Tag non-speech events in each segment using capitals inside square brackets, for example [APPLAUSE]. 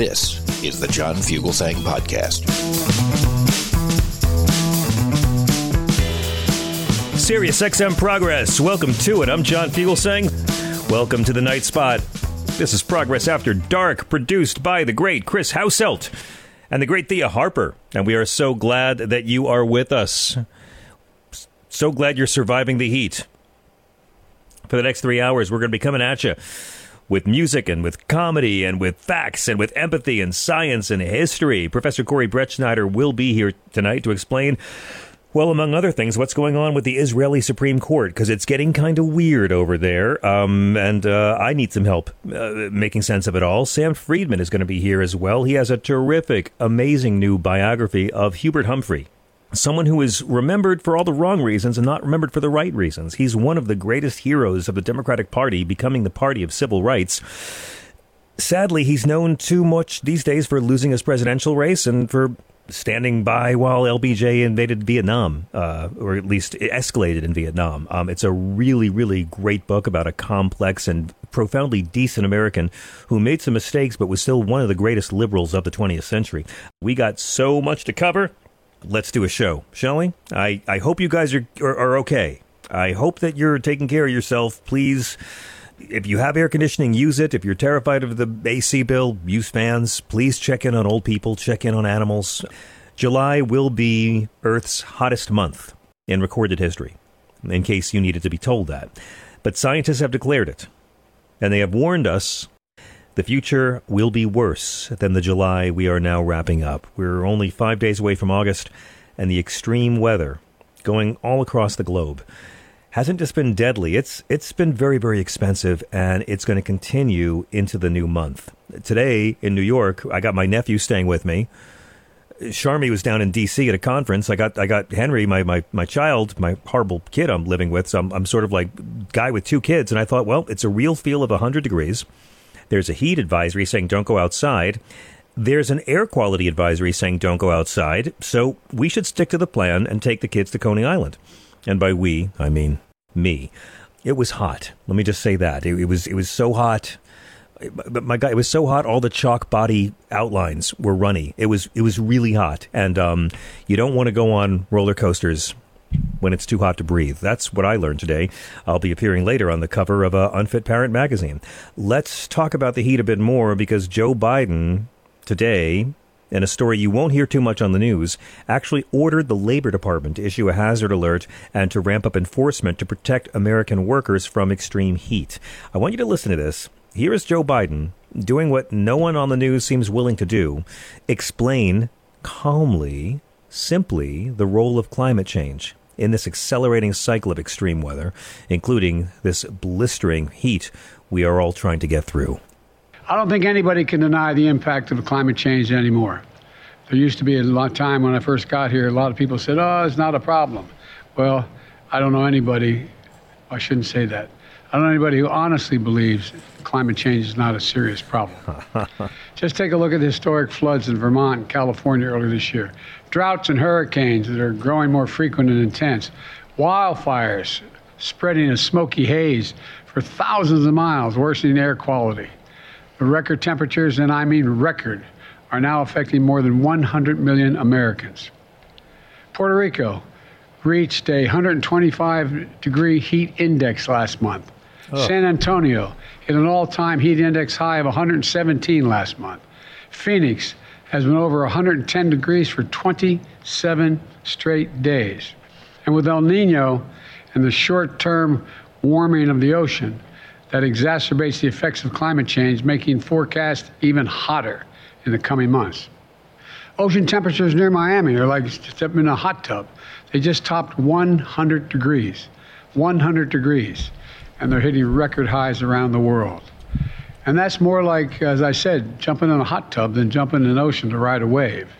This is the John Fugelsang Podcast. Sirius XM Progress. Welcome to it. I'm John Fugelsang. Welcome to the Night Spot. This is Progress After Dark, produced by the great Chris Hauselt and the great Thea Harper. And we are so glad that you are with us. So glad you're surviving the heat. For the next three hours, we're going to be coming at you with music and with comedy and with facts and with empathy and science and history. Professor Corey Brettschneider will be here tonight to explain, well, among other things, what's going on with the Israeli Supreme Court because it's getting kind of weird over there. Um, and uh, I need some help uh, making sense of it all. Sam Freedman is going to be here as well. He has a terrific, amazing new biography of Hubert Humphrey someone who is remembered for all the wrong reasons and not remembered for the right reasons. He's one of the greatest heroes of the Democratic Party, becoming the party of civil rights. Sadly, he's known too much these days for losing his presidential race and for standing by while LBJ invaded Vietnam, uh, or at least escalated in Vietnam. Um, it's a really, really great book about a complex and profoundly decent American who made some mistakes but was still one of the greatest liberals of the 20th century. We got so much to cover let's do a show, shall we? I, I hope you guys are, are, are okay. I hope that you're taking care of yourself. Please, if you have air conditioning, use it. If you're terrified of the AC bill, use fans. Please check in on old people, check in on animals. July will be Earth's hottest month in recorded history, in case you needed to be told that. But scientists have declared it, and they have warned us the future will be worse than the July we are now wrapping up. We're only five days away from August, and the extreme weather going all across the globe hasn't just been deadly. It's it's been very very expensive, and it's going to continue into the new month. Today in New York, I got my nephew staying with me. Sharmi was down in D.C. at a conference. I got I got Henry, my, my, my child, my horrible kid I'm living with. So I'm, I'm sort of like guy with two kids, and I thought, well, it's a real feel of 100 degrees. There's a heat advisory saying don't go outside. There's an air quality advisory saying don't go outside. So we should stick to the plan and take the kids to Coney Island. And by we, I mean me. It was hot. Let me just say that. It, it was it was so hot. But my God, it was so hot. All the chalk body outlines were runny. It was it was really hot, and um, you don't want to go on roller coasters when it's too hot to breathe. That's what I learned today. I'll be appearing later on the cover of a Unfit Parent magazine. Let's talk about the heat a bit more because Joe Biden today in a story you won't hear too much on the news, actually ordered the Labor Department to issue a hazard alert and to ramp up enforcement to protect American workers from extreme heat. I want you to listen to this. Here is Joe Biden doing what no one on the news seems willing to do explain calmly, simply, the role of climate change in this accelerating cycle of extreme weather, including this blistering heat we are all trying to get through. I don't think anybody can deny the impact of climate change anymore. There used to be a lot of time when I first got here, a lot of people said, oh, it's not a problem. Well, I don't know anybody, I shouldn't say that. I don't know anybody who honestly believes climate change is not a serious problem. [LAUGHS] Just take a look at the historic floods in Vermont and California earlier this year droughts and hurricanes that are growing more frequent and intense, wildfires spreading a smoky haze for thousands of miles, worsening air quality. The record temperatures, and I mean record, are now affecting more than 100 million Americans. Puerto Rico reached a 125 degree heat index last month. Oh. San Antonio hit an all time heat index high of 117 last month. Phoenix has been over 110 degrees for 27 straight days. And with El Nino and the short term warming of the ocean that exacerbates the effects of climate change, making forecasts even hotter in the coming months. Ocean temperatures near Miami are like stepping in a hot tub. They just topped 100 degrees. 100 degrees. And they're hitting record highs around the world. And that's more like, as I said, jumping in a hot tub than jumping in an ocean to ride a wave.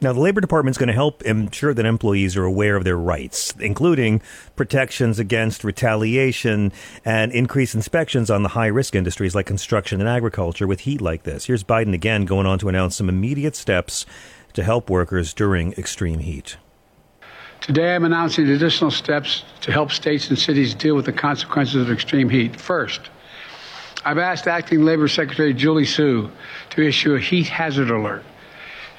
Now, the Labor Department is going to help ensure that employees are aware of their rights, including protections against retaliation and increased inspections on the high risk industries like construction and agriculture with heat like this. Here's Biden again going on to announce some immediate steps to help workers during extreme heat. Today, I'm announcing additional steps to help states and cities deal with the consequences of extreme heat. First, I've asked Acting Labor Secretary Julie Su to issue a heat hazard alert.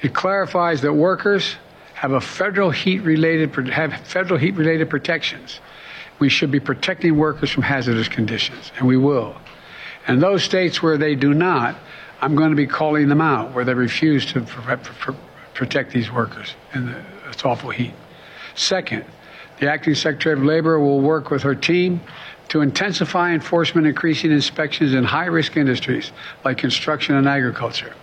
It clarifies that workers have a federal heat related have federal heat related protections. We should be protecting workers from hazardous conditions, and we will. And those states where they do not, I'm going to be calling them out where they refuse to protect these workers in the, this awful heat. Second, the acting Secretary of Labor will work with her team to intensify enforcement, increasing inspections in high risk industries like construction and agriculture.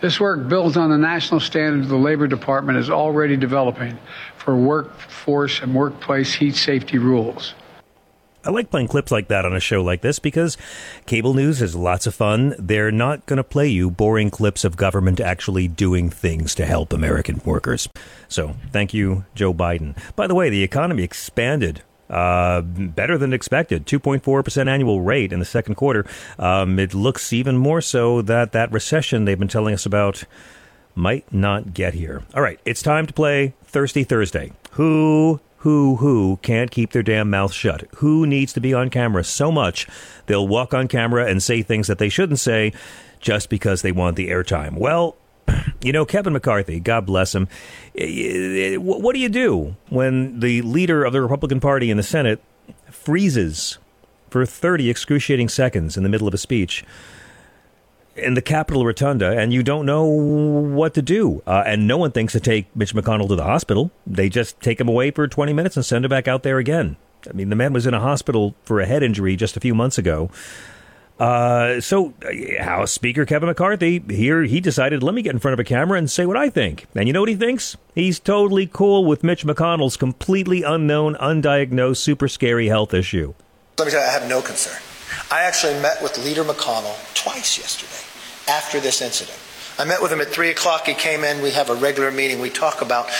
This work builds on the national standards the Labor Department is already developing for workforce and workplace heat safety rules. I like playing clips like that on a show like this because cable news is lots of fun. They're not going to play you boring clips of government actually doing things to help American workers. So, thank you, Joe Biden. By the way, the economy expanded uh, better than expected, 2.4% annual rate in the second quarter. Um, it looks even more so that that recession they've been telling us about might not get here. All right, it's time to play Thirsty Thursday. Who who who can't keep their damn mouth shut? Who needs to be on camera so much they'll walk on camera and say things that they shouldn't say just because they want the airtime? Well, [CLEARS THROAT] you know, Kevin McCarthy, God bless him. What do you do when the leader of the Republican Party in the Senate freezes for 30 excruciating seconds in the middle of a speech? in the Capitol Rotunda, and you don't know what to do. Uh, and no one thinks to take Mitch McConnell to the hospital. They just take him away for 20 minutes and send him back out there again. I mean, the man was in a hospital for a head injury just a few months ago. Uh, so, uh, House Speaker Kevin McCarthy here, he decided, let me get in front of a camera and say what I think. And you know what he thinks? He's totally cool with Mitch McConnell's completely unknown, undiagnosed, super scary health issue. Let me tell you, I have no concern. I actually met with Leader McConnell twice yesterday after this incident. I met with him at 3 o'clock. He came in. We have a regular meeting. We talk about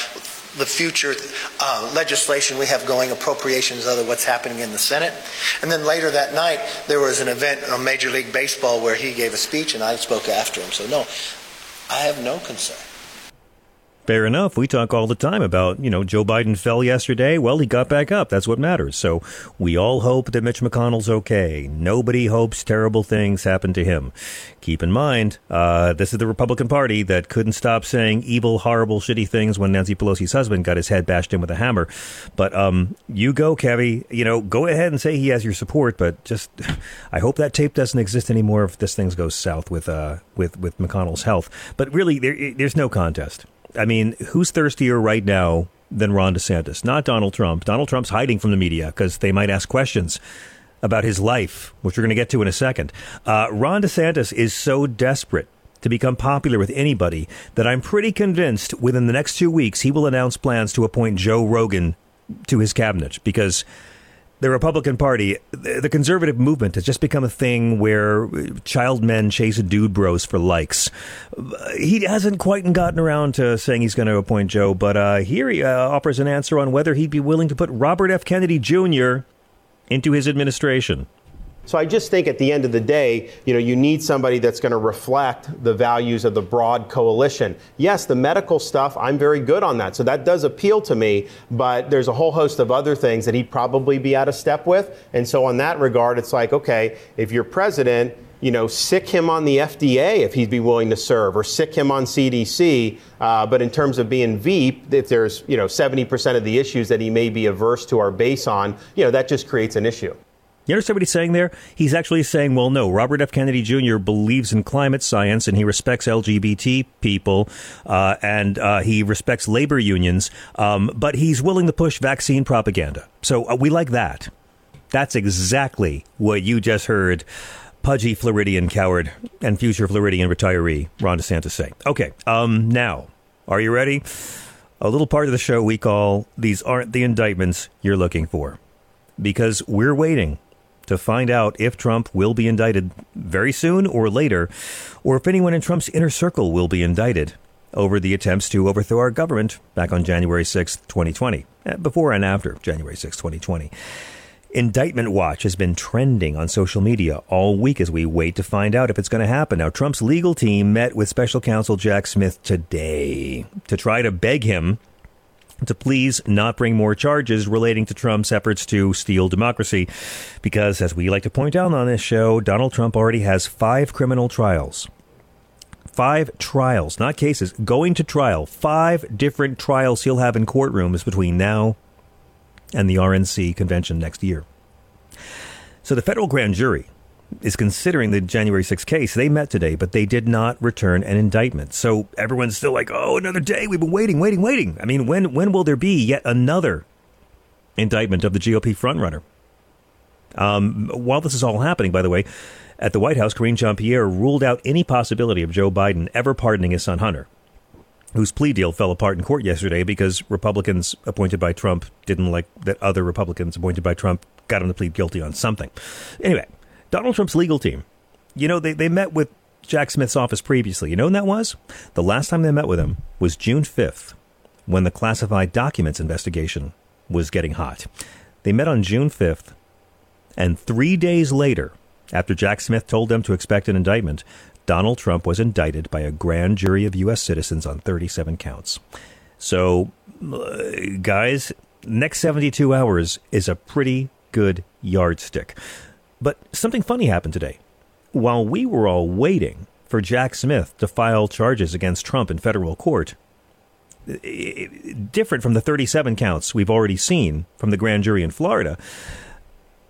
the future uh, legislation we have going, appropriations, other what's happening in the Senate. And then later that night, there was an event on Major League Baseball where he gave a speech and I spoke after him. So, no, I have no concern. Fair enough. We talk all the time about, you know, Joe Biden fell yesterday. Well, he got back up. That's what matters. So we all hope that Mitch McConnell's okay. Nobody hopes terrible things happen to him. Keep in mind, uh, this is the Republican Party that couldn't stop saying evil, horrible, shitty things when Nancy Pelosi's husband got his head bashed in with a hammer. But um, you go, Kevy. You know, go ahead and say he has your support. But just, [LAUGHS] I hope that tape doesn't exist anymore if this thing goes south with uh, with with McConnell's health. But really, there, there's no contest. I mean, who's thirstier right now than Ron DeSantis? Not Donald Trump. Donald Trump's hiding from the media because they might ask questions about his life, which we're going to get to in a second. Uh, Ron DeSantis is so desperate to become popular with anybody that I'm pretty convinced within the next two weeks he will announce plans to appoint Joe Rogan to his cabinet because the Republican Party, the conservative movement has just become a thing where child men chase dude bros for likes. He hasn't quite gotten around to saying he's going to appoint Joe, but uh, here he uh, offers an answer on whether he'd be willing to put Robert F. Kennedy Jr. into his administration. So I just think at the end of the day, you know, you need somebody that's going to reflect the values of the broad coalition. Yes, the medical stuff, I'm very good on that. So that does appeal to me, but there's a whole host of other things that he'd probably be out of step with. And so on that regard, it's like, okay, if you're president, you know, sick him on the FDA if he'd be willing to serve, or sick him on CDC. Uh, but in terms of being Veep, if there's you know 70% of the issues that he may be averse to our base on, you know, that just creates an issue. You understand what he's saying there? He's actually saying, well, no, Robert F. Kennedy Jr. believes in climate science and he respects LGBT people uh, and uh, he respects labor unions, um, but he's willing to push vaccine propaganda. So uh, we like that. That's exactly what you just heard pudgy Floridian coward and future Floridian retiree Ron DeSantis say. Okay, um, now, are you ready? A little part of the show we call These Aren't the Indictments You're Looking For. Because we're waiting to find out if Trump will be indicted very soon or later, or if anyone in Trump's inner circle will be indicted over the attempts to overthrow our government back on January 6, 2020, eh, before and after January 6, 2020. Indictment Watch has been trending on social media all week as we wait to find out if it's going to happen. Now, Trump's legal team met with special counsel Jack Smith today to try to beg him to please not bring more charges relating to Trump's efforts to steal democracy. Because, as we like to point out on this show, Donald Trump already has five criminal trials. Five trials, not cases, going to trial. Five different trials he'll have in courtrooms between now and the RNC convention next year. So the federal grand jury is considering the January 6th case. They met today, but they did not return an indictment. So everyone's still like, "Oh, another day. We've been waiting, waiting, waiting." I mean, when when will there be yet another indictment of the GOP frontrunner? Um, while this is all happening, by the way, at the White House, Karine Jean-Pierre ruled out any possibility of Joe Biden ever pardoning his son Hunter, whose plea deal fell apart in court yesterday because Republicans appointed by Trump didn't like that other Republicans appointed by Trump got him to plead guilty on something. Anyway, Donald Trump's legal team, you know, they, they met with Jack Smith's office previously. You know when that was? The last time they met with him was June 5th, when the classified documents investigation was getting hot. They met on June 5th, and three days later, after Jack Smith told them to expect an indictment, Donald Trump was indicted by a grand jury of U.S. citizens on 37 counts. So, uh, guys, next 72 hours is a pretty good yardstick. But something funny happened today. While we were all waiting for Jack Smith to file charges against Trump in federal court, different from the 37 counts we've already seen from the grand jury in Florida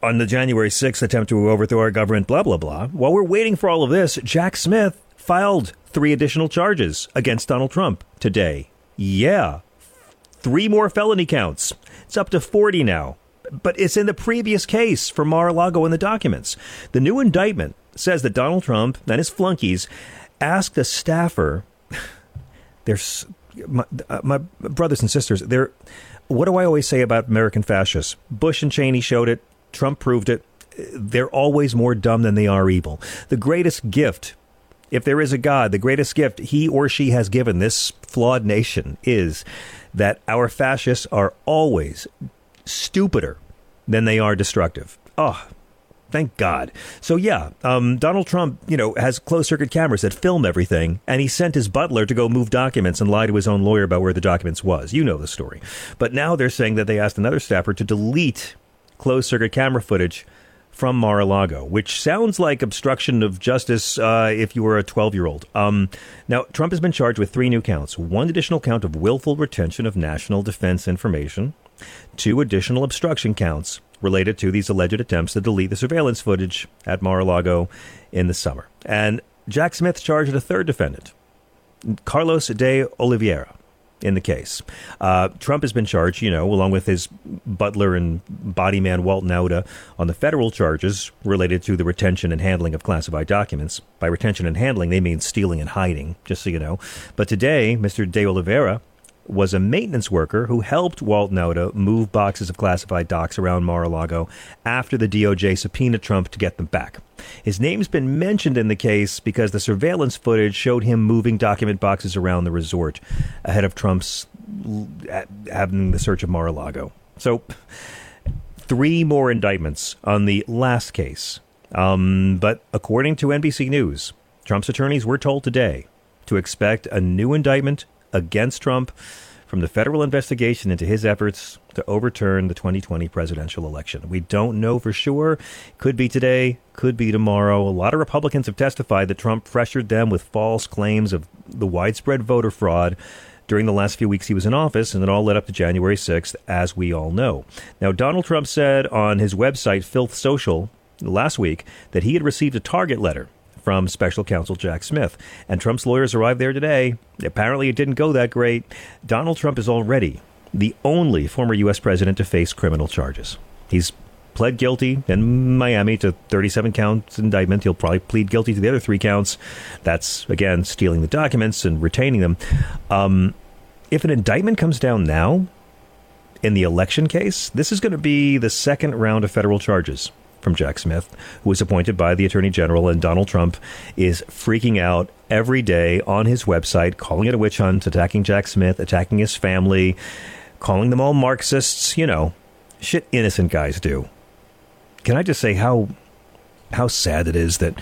on the January 6th attempt to overthrow our government, blah, blah, blah. While we're waiting for all of this, Jack Smith filed three additional charges against Donald Trump today. Yeah. Three more felony counts. It's up to 40 now but it's in the previous case for Mar-a-Lago in the documents. The new indictment says that Donald Trump and his flunkies asked a staffer. [LAUGHS] There's my, uh, my brothers and sisters. They're what do I always say about American fascists? Bush and Cheney showed it. Trump proved it. They're always more dumb than they are evil. The greatest gift, if there is a God, the greatest gift he or she has given this flawed nation is that our fascists are always stupider than they are destructive. Oh, thank God. So yeah, um, Donald Trump, you know, has closed circuit cameras that film everything, and he sent his butler to go move documents and lie to his own lawyer about where the documents was. You know the story. But now they're saying that they asked another staffer to delete closed circuit camera footage from Mar-a-Lago, which sounds like obstruction of justice uh, if you were a 12 year old. Um, now, Trump has been charged with three new counts one additional count of willful retention of national defense information, two additional obstruction counts related to these alleged attempts to delete the surveillance footage at Mar a Lago in the summer. And Jack Smith charged a third defendant, Carlos de Oliveira, in the case. Uh, Trump has been charged, you know, along with his butler and body man Walt Nauta, on the federal charges related to the retention and handling of classified documents. By retention and handling, they mean stealing and hiding, just so you know. But today, Mr. De Oliveira was a maintenance worker who helped Walt Nauta move boxes of classified docs around Mar-a-Lago after the DOJ subpoenaed Trump to get them back. His name's been mentioned in the case because the surveillance footage showed him moving document boxes around the resort ahead of Trump's having the search of Mar-a-Lago. So, three more indictments on the last case. Um, but according to NBC News, Trump's attorneys were told today to expect a new indictment against Trump from the federal investigation into his efforts to overturn the 2020 presidential election. We don't know for sure. Could be today, could be tomorrow. A lot of Republicans have testified that Trump pressured them with false claims of the widespread voter fraud during the last few weeks he was in office, and it all led up to January 6th, as we all know. Now, Donald Trump said on his website, Filth Social, last week that he had received a target letter from special counsel Jack Smith. And Trump's lawyers arrived there today. Apparently, it didn't go that great. Donald Trump is already the only former U.S. president to face criminal charges. He's pled guilty in Miami to 37 counts indictment. He'll probably plead guilty to the other three counts. That's, again, stealing the documents and retaining them. Um, if an indictment comes down now in the election case, this is going to be the second round of federal charges from Jack Smith, who was appointed by the Attorney General, and Donald Trump is freaking out every day on his website, calling it a witch hunt, attacking Jack Smith, attacking his family, calling them all Marxists, you know, shit innocent guys do. Can I just say how how sad it is that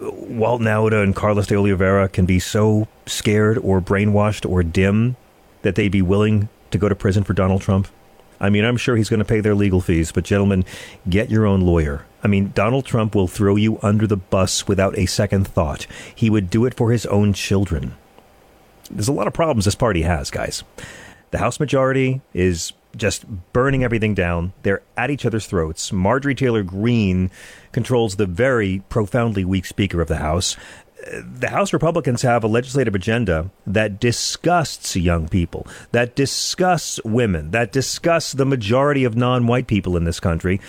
Walt Nauta and Carlos de Oliveira can be so scared or brainwashed or dim that they'd be willing to go to prison for Donald Trump? I mean, I'm sure he's going to pay their legal fees, but gentlemen, get your own lawyer. I mean, Donald Trump will throw you under the bus without a second thought. He would do it for his own children. There's a lot of problems this party has, guys. The House majority is just burning everything down. They're at each other's throats. Marjorie Taylor Greene controls the very profoundly weak Speaker of the House the House Republicans have a legislative agenda that disgusts young people, that disgusts women, that disgusts the majority of non white people in this country.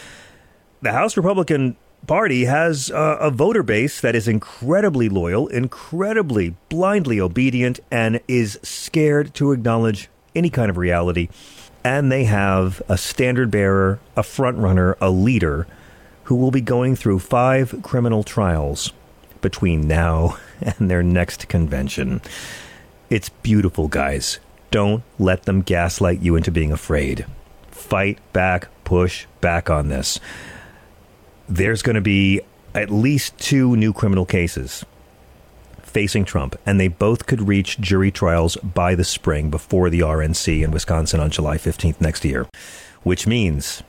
The House Republican Party has a, a, voter base that is incredibly loyal, incredibly blindly obedient, and is scared to acknowledge any kind of reality. And they have a standard bearer, a frontrunner, a leader who will be going through five criminal trials between now [LAUGHS] and their next convention. It's beautiful, guys. Don't let them gaslight you into being afraid. Fight back, push back on this. There's going to be at least two new criminal cases facing Trump, and they both could reach jury trials by the spring before the RNC in Wisconsin on July 15th next year. Which means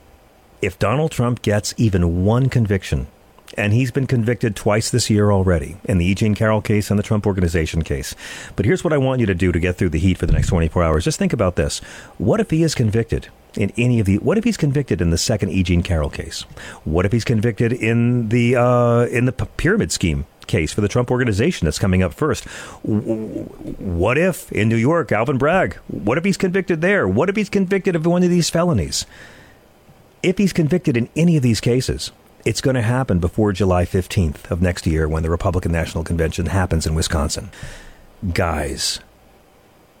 if Donald Trump gets even one conviction and he's been convicted twice this year already in the E. Jean Carroll case and the Trump Organization case. But here's what I want you to do to get through the heat for the next 24 hours. Just think about this. What if he is convicted? in any of the what if he's convicted in the second E. Jean Carroll case? What if he's convicted in the uh, in the pyramid scheme case for the Trump organization that's coming up first? What if in New York, Alvin Bragg? What if he's convicted there? What if he's convicted of one of these felonies? If he's convicted in any of these cases, it's going to happen before July 15th of next year when the Republican National Convention happens in Wisconsin. Guys,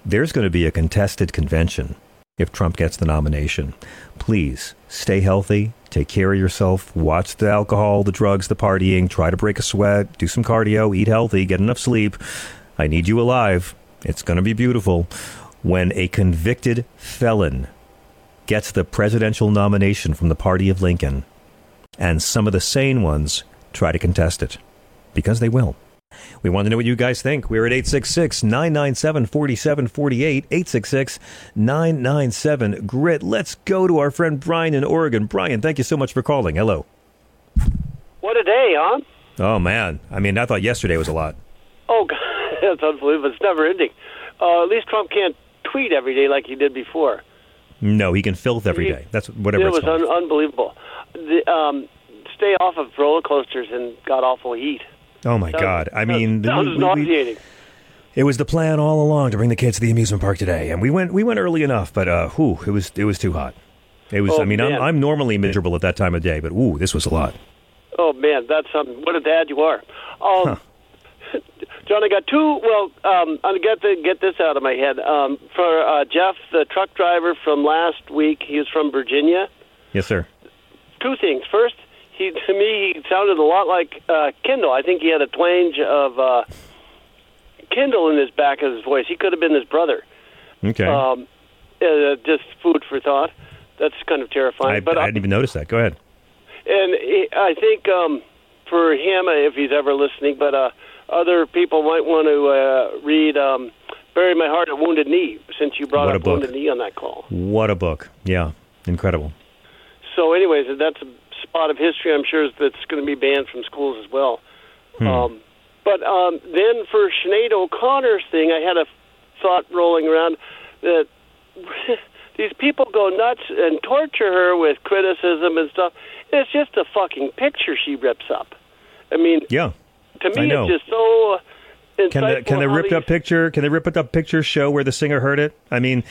there's going to be a contested convention if Trump gets the nomination. Please stay healthy, take care of yourself, watch the alcohol, the drugs, the partying, try to break a sweat, do some cardio, eat healthy, get enough sleep. I need you alive. It's going to be beautiful when a convicted felon gets the presidential nomination from the party of Lincoln and some of the sane ones try to contest it because they will. We want to know what you guys think. We're at 866 997 4748. 866 997 GRIT. Let's go to our friend Brian in Oregon. Brian, thank you so much for calling. Hello. What a day, huh? Oh, man. I mean, I thought yesterday was a lot. Oh, God. [LAUGHS] That's unbelievable. It's never ending. Uh, at least Trump can't tweet every day like he did before. No, he can filth every day. That's whatever it was un- unbelievable the, um, stay off of roller coasters and got awful heat. Oh my God! I mean, that was nauseating. it was the plan all along to bring the kids to the amusement park today, and we went we went early enough, but uh, whew, it was it was too hot. It was. Oh, I mean, I'm. I'm normally miserable at that time of day, but ooh, this was a lot. Oh man, that's um, what a dad you are. Um, [LAUGHS] John, I got two. Well, um, I'm gonna get get this out of my head. Um, for uh, Jeff, the truck driver from last week, he was from Virginia. Yes, sir. Two things. First, he [LAUGHS] to me he sounded a lot like uh, Kindle. I think he had a twinge of uh, Kindle in his back of his voice. He could have been his brother. Okay. Um, uh, just food for thought. That's kind of terrifying. I, but I didn't even notice that. Go ahead. and he, I think um, for him, uh, if he's ever listening, but uh, other people might want to uh, read um, "Bury My Heart at Wounded Knee" since you brought up book. Wounded Knee on that call. What a book! Yeah, incredible. So, anyways, that's a spot of history. I'm sure that's going to be banned from schools as well. Hmm. Um, but um, then for Sinead O'Connor's thing, I had a thought rolling around that [LAUGHS] these people go nuts and torture her with criticism and stuff. It's just a fucking picture she rips up. I mean, Yeah. to me, it's just so. Can the can the ripped these- up picture can the ripped up picture show where the singer heard it? I mean,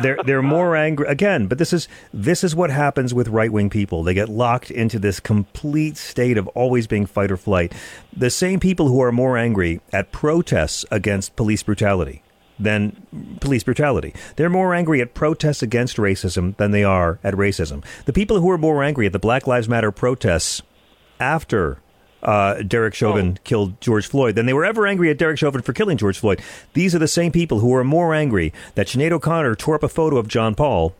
they're they're more angry again. But this is this is what happens with right wing people. They get locked into this complete state of always being fight or flight. The same people who are more angry at protests against police brutality than police brutality. They're more angry at protests against racism than they are at racism. The people who are more angry at the Black Lives Matter protests after uh, Derek Chauvin killed George Floyd than they were ever angry at Derek Chauvin for killing George Floyd. These are the same people who are more angry that Sinead O'Connor tore up a photo of John Paul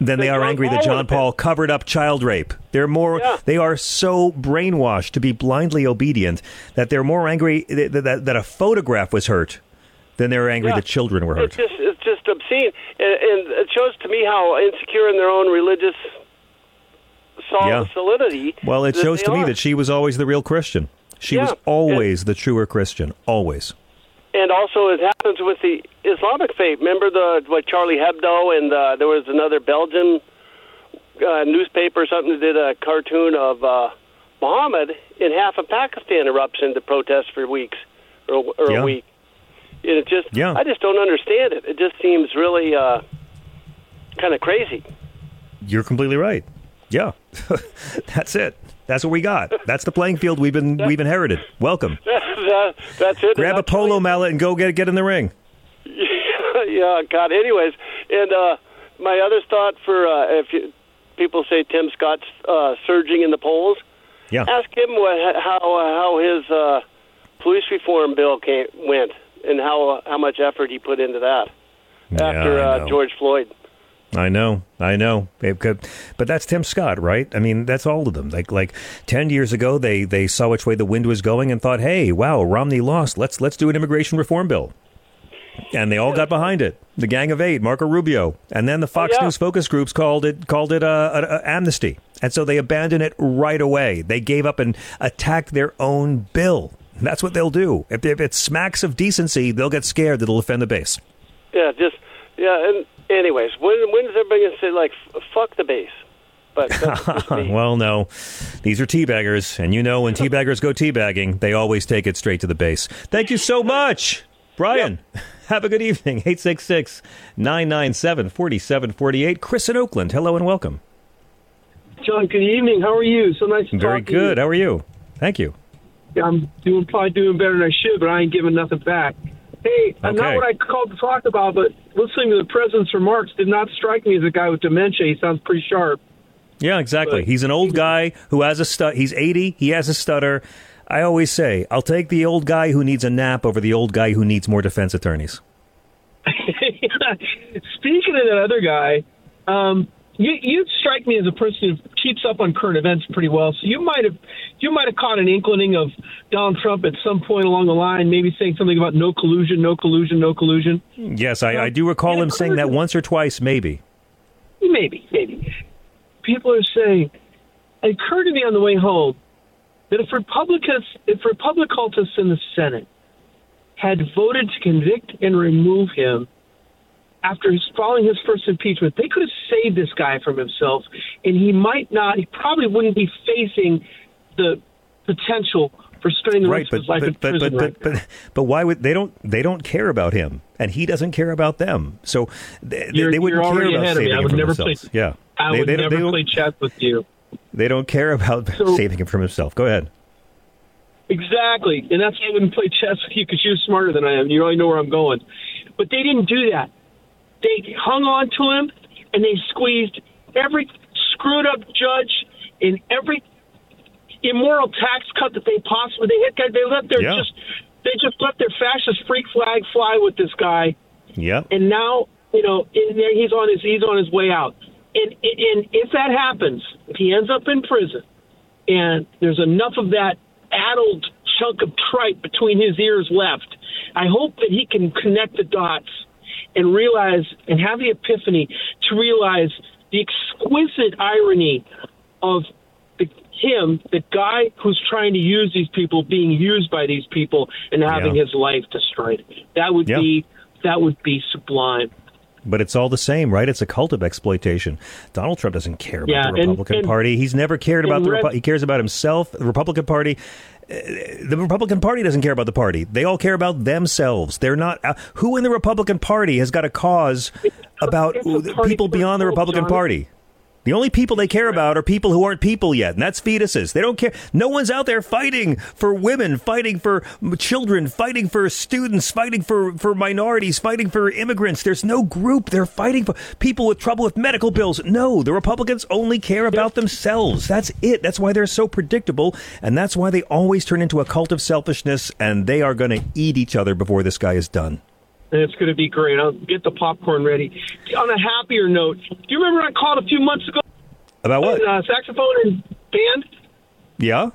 than they are angry that John Paul covered up child rape. They're more Yeah. they are so brainwashed to be blindly obedient that they're more angry that, that, that a photograph was hurt than they're angry Yeah. that children were It's hurt. just it's just obscene, and, and it shows to me how insecure in their own religious sol- Yeah. solidity. Well, it shows to me are. that she was always the real Christian. She was Yeah. always the truer Christian, always. And also, it happens with the Islamic faith. Remember the what Charlie Hebdo and uh, there was another Belgian uh, newspaper or something that did a cartoon of uh, Muhammad, and half of Pakistan erupts into protest for weeks or, or Yeah. a week. And it just, Yeah. I just don't understand it. It just seems really uh, kind of crazy. You're completely right. Yeah, [LAUGHS] that's it. That's what we got. That's the playing field we've been we've inherited. Welcome. [LAUGHS] that, that's it. Grab a polo mallet and go get get in the ring. [LAUGHS] yeah, God. Anyways, and uh, my other thought for uh, if you, people say Tim Scott's uh, surging in the polls, Yeah. ask him what, how how his uh, police reform bill came, went and how how much effort he put into that after uh. George Floyd. I know, I know. Could- But that's Tim Scott, right? I mean, that's all of them. Like like ten years ago, they they saw which way the wind was going and thought, "Hey, wow, Romney lost. Let's let's do an immigration reform bill." And they all got behind it. The Gang of Eight, Marco Rubio, and then the Fox yeah. News focus groups called it called it uh, a, a amnesty, and so they abandoned it right away. They gave up and attacked their own bill. That's what they'll do. If, if it smacks of decency, they'll get scared. That'll offend the base. Yeah, just yeah. And anyways, when when is everybody gonna say like f- fuck the base? But that's just [LAUGHS] me. well, no. These are teabaggers, and you know when teabaggers go teabagging, they always take it straight to the base. Thank you so much, Brian. [LAUGHS] Have a good evening. 866 997 4748. Chris in Oakland, hello and welcome. John, good evening. How are you? So nice to Very talk to good. you. How are you? Thank you. I'm doing probably doing better than I should, but I ain't giving nothing back. Hey, Okay. not what I called to talk about, but listening to the president's remarks did not strike me as a guy with dementia. He sounds pretty sharp. Yeah, exactly. But- He's an old guy who has a stutter. He's 80. He has a stutter. I always say, I'll take the old guy who needs a nap over the old guy who needs more defense attorneys. [LAUGHS] Speaking of that other guy, um, you you strike me as a person who keeps up on current events pretty well. So you might have you might have caught an inkling of Donald Trump at some point along the line, maybe saying something about no collusion, no collusion, no collusion. Yes, I, I do recall Yeah, him saying that once or twice, maybe. Maybe, maybe. People are saying, it occurred to me on the way home that if Republicans, if Republic cultists in the Senate had voted to convict and remove him after his following his first impeachment, they could have saved this guy from himself, and he might not. He probably wouldn't be facing the potential for spending the right rest but of his life but in but prison. but, right but, but but why would they don't they don't care about him and he doesn't care about them so they, You're- they wouldn't care already about ahead of me. saving I him would from never play- yeah I they, would they, never they, play chess with you. they don't care about So- saving him from himself go ahead Exactly, and that's why I wouldn't play chess with you because you're smarter than I am. You already know where I'm going. But they didn't do that. They hung on to him, and they squeezed every screwed up judge in every immoral tax cut that they possibly they hit. They let their Yeah. just they just let their fascist freak flag fly with this guy, yeah and now you know then he's on his he's on his way out. And and if that happens, if he ends up in prison, and there's enough of that addled chunk of tripe between his ears left. I hope that he can connect the dots and realize and have the epiphany to realize the exquisite irony of the, him, the guy who's trying to use these people, being used by these people and having Yeah. his life destroyed. That would Yeah. be that would be sublime. But it's all the same, right? It's a cult of exploitation. Donald Trump doesn't care about Yeah, the Republican and- Party. He's never cared about the. Repu- he cares about himself. The Republican Party. The Republican Party doesn't care about the party. They all care about themselves. They're not. Uh, who in the Republican Party has got a cause about a people beyond the Republican John. Party? The only people they care about are people who aren't people yet, and that's fetuses. They don't care. No one's out there fighting for women, fighting for children, fighting for students, fighting for, for minorities, fighting for immigrants. There's no group. They're fighting for people with trouble with medical bills. No, the Republicans only care about themselves. That's it. That's why they're so predictable, and that's why they always turn into a cult of selfishness, and they are going to eat each other before this guy is done. And it's going to be great. I'll get the popcorn ready. On a happier note, do you remember I called a few months ago? About what? Uh, saxophone and band. Yeah?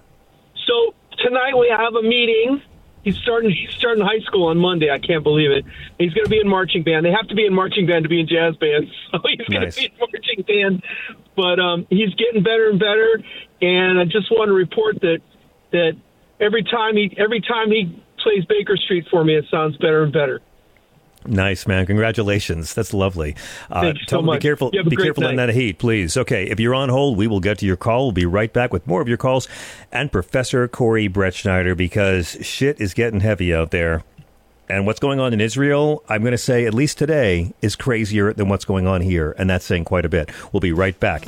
So tonight we have a meeting. He's starting. He's starting high school on Monday. I can't believe it. He's going to be in marching band. They have to be in marching band to be in jazz band. [LAUGHS] So he's going Nice. to be in marching band. But um, he's getting better and better. And I just want to report that that every time he every time he plays Baker Street for me, it sounds better and better. Nice man, congratulations. That's lovely. Uh, tell so them much. be careful. Be careful in that heat, please. Okay, if you're on hold, we will get to your call. We'll be right back with more of your calls and Professor Corey Brettschneider because shit is getting heavy out there. And what's going on in Israel, I'm going to say, at least today, is crazier than what's going on here. And that's saying quite a bit. We'll be right back.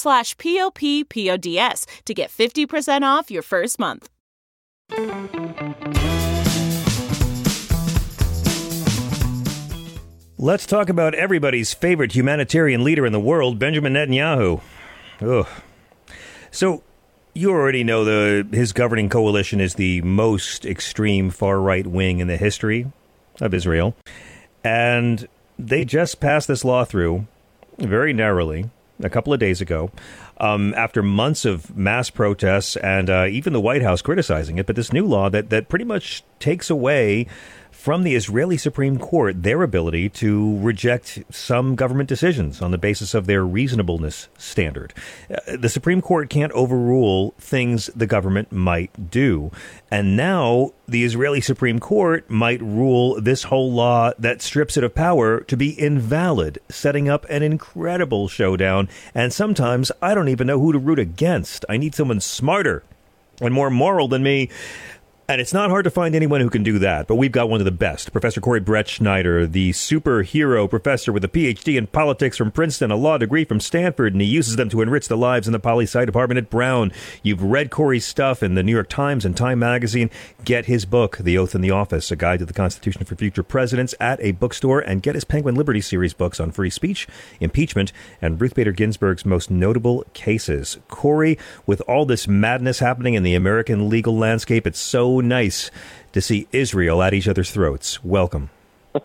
slash p-o-p-p-o-d-s to get 50% off your first month. Let's talk about everybody's favorite humanitarian leader in the world, Benjamin Netanyahu. Ugh. So, you already know the his governing coalition is the most extreme far right wing in the history of Israel, and they just passed this law through very narrowly a couple of days ago. Um, after months of mass protests and uh, even the White House criticizing it, but this new law that, that pretty much takes away from the Israeli Supreme Court their ability to reject some government decisions on the basis of their reasonableness standard. Uh, the Supreme Court can't overrule things the government might do. And now the Israeli Supreme Court might rule this whole law that strips it of power to be invalid, setting up an incredible showdown. And sometimes I don't even know who to root against. I need someone smarter and more moral than me. And it's not hard to find anyone who can do that, but we've got one of the best. Professor Corey Brettschneider, the superhero professor with a PhD in politics from Princeton, a law degree from Stanford, and he uses them to enrich the lives in the poli sci department at Brown. You've read Corey's stuff in the New York Times and Time Magazine. Get his book, The Oath in the Office, a guide to the Constitution for future presidents, at a bookstore, and get his Penguin Liberty series books on free speech, impeachment, and Ruth Bader Ginsburg's most notable cases. Corey, with all this madness happening in the American legal landscape, it's so nice to see Israel at each other's throats. Welcome. [LAUGHS]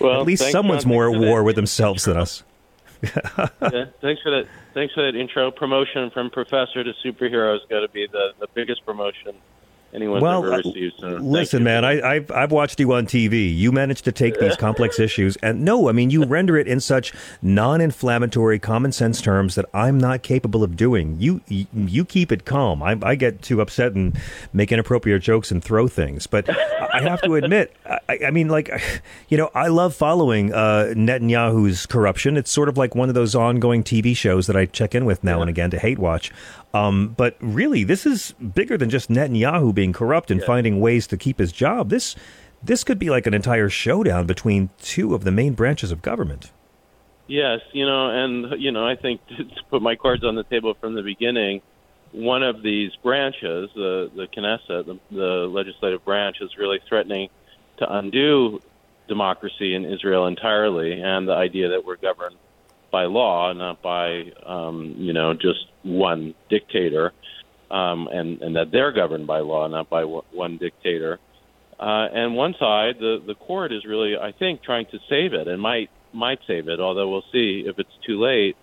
Well, at least someone's John. more at war with themselves than us. [LAUGHS] yeah, thanks for that. Thanks for that intro. Promotion from professor to superhero has got to be the, the biggest promotion anyone's Well, ever uh, received. So Listen, man, I, I've I've watched you on TV. You manage to take these [LAUGHS] complex issues, and no, I mean you render it in such non-inflammatory, common sense terms that I'm not capable of doing. You you, keep it calm. I, I get too upset and make inappropriate jokes and throw things. But I have to admit, I, I mean, like, you know, I love following uh, Netanyahu's corruption. It's sort of like one of those ongoing TV shows that I check in with now and again to hate watch. Um, but really, this is bigger than just Netanyahu being corrupt and finding ways to keep his job. This this could be like an entire showdown between two of the main branches of government. Yes, you know, and you know, I think [LAUGHS] to put my cards on the table from the beginning, one of these branches, the the Knesset, the, the legislative branch, is really threatening to undo democracy in Israel entirely, and the idea that we're governed by law, not by um, you know just one dictator, um, and and that they're governed by law, not by w- one dictator. Uh, and one side, the the court is really, I think, trying to save it, and might might save it, although we'll see if it's too late.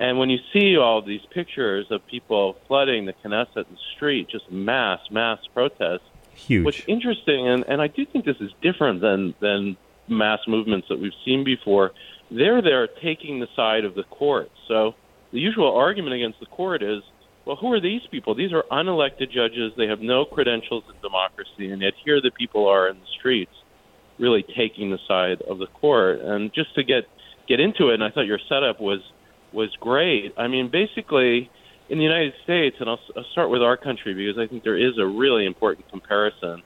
And when you see all these pictures of people flooding the Knesset and street, just mass mass protests, Huge. What's interesting, and, and I do think this is different than than mass movements that we've seen before. They're there taking the side of the court. So the usual argument against the court is, well, who are these people? These are unelected judges. They have no credentials in democracy, and yet here the people are in the streets, really taking the side of the court. And just to get get into it, and I thought your setup was was great. I mean, basically, in the United States, and I'll, I'll start with our country because I think there is a really important comparison.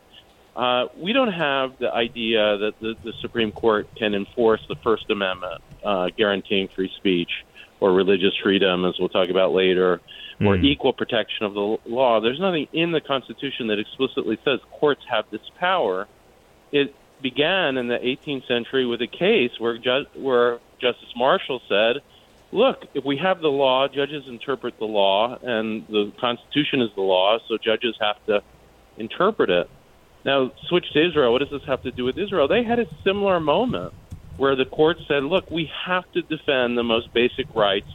Uh, we don't have the idea that the, the Supreme Court can enforce the First Amendment, uh, guaranteeing free speech or religious freedom, as we'll talk about later, or Hmm. equal protection of the law. There's nothing in the Constitution that explicitly says courts have this power. It began in the 18th century with a case where, ju- where Justice Marshall said, look, if we have the law, judges interpret the law, and the Constitution is the law, so judges have to interpret it. Now, switch to Israel. What does this have to do with Israel? They had a similar moment where the court said, look, we have to defend the most basic rights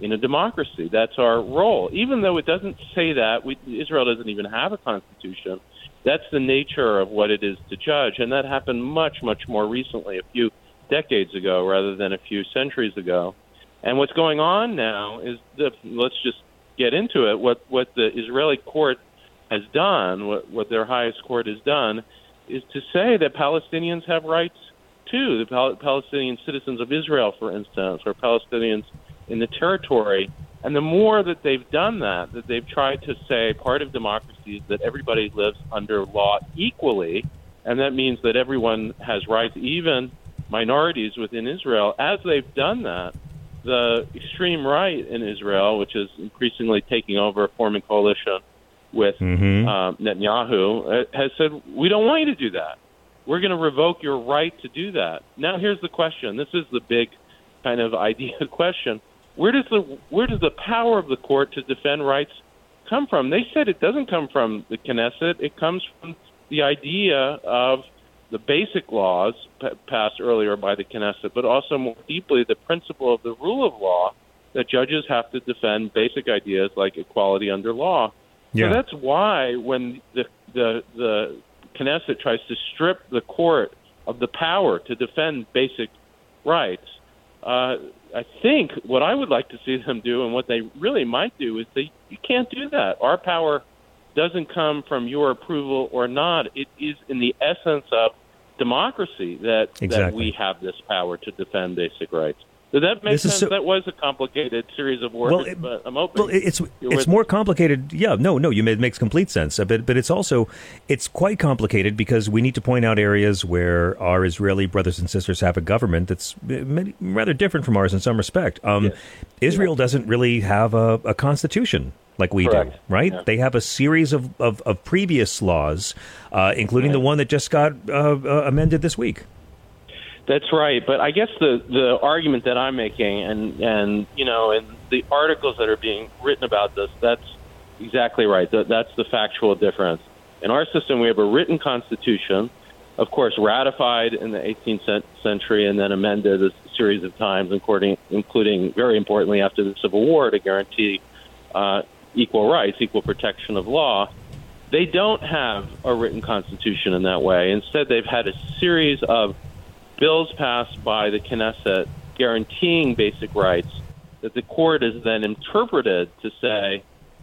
in a democracy. That's our role. Even though it doesn't say that, we, Israel doesn't even have a constitution. That's the nature of what it is to judge. And that happened much, much more recently, a few decades ago rather than a few centuries ago. And what's going on now is that let's just get into it. What what the Israeli court has done, what what their highest court has done, is to say that Palestinians have rights too. The Pal- Palestinian citizens of Israel, for instance, or Palestinians in the territory. And the more that they've done that, that they've tried to say part of democracy is that everybody lives under law equally, and that means that everyone has rights, even minorities within Israel. As they've done that, the extreme right in Israel, which is increasingly taking over, forming coalition with Mm-hmm. um, Netanyahu, uh, has said, "We don't want you to do that. We're going to revoke your right to do that." Now, here's the question. This is the big kind of [LAUGHS] idea question. Where does the where does the power of the court to defend rights come from? They said it doesn't come from the Knesset. It comes from the idea of the basic laws p- passed earlier by the Knesset, but also more deeply the principle of the rule of law that judges have to defend basic ideas like equality under law. Yeah. So that's why when the the the Knesset tries to strip the court of the power to defend basic rights, uh, I think what I would like to see them do, and what they really might do, is they you can't do that. Our power doesn't come from your approval or not. It is in the essence of democracy that that we have this power to defend basic rights. Did that make This sense? so- that was a complicated series of words, Well, it- but I'm open. Well, it's it's more complicated. Yeah, no, no, you made, it makes complete sense. Uh, But but it's also it's quite complicated because we need to point out areas where our Israeli brothers and sisters have a government that's uh, many- rather different from ours in some respect. Um, Israel doesn't really have a, a constitution like we do, right? Yeah. They have a series of of, of previous laws, uh, including the one that just got uh, uh, amended this week. That's right, but I guess the the argument that I'm making, and and you know, and the articles that are being written about this, that's exactly right. That that's the factual difference. In our system, we have a written constitution, of course, ratified in the 18th century and then amended a series of times, including including very importantly after the Civil War to guarantee uh, equal rights, equal protection of law. They don't have a written constitution in that way. Instead, they've had a series of bills passed by the Knesset guaranteeing basic rights that the court has then interpreted to say,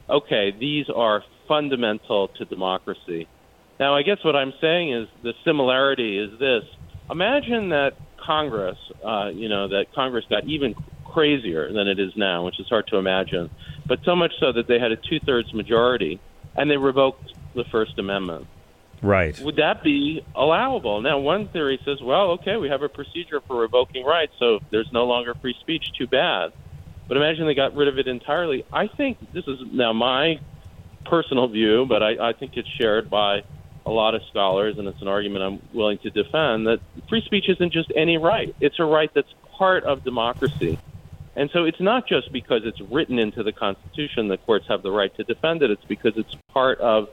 okay, these are fundamental to democracy. Now, I guess what I'm saying is the similarity is this. Imagine that Congress, uh, you know, that Congress got even crazier than it is now, which is hard to imagine, but so much so that they had a two thirds majority and they revoked the First Amendment. Right. Would that be allowable? Now, one theory says, well, okay, we have a procedure for revoking rights, so there's no longer free speech. Too bad. But imagine they got rid of it entirely. I think this is now my personal view, but I, I think it's shared by a lot of scholars, and it's an argument I'm willing to defend that free speech isn't just any right. It's a right that's part of democracy. And so it's not just because it's written into the Constitution that courts have the right to defend it, it's because it's part of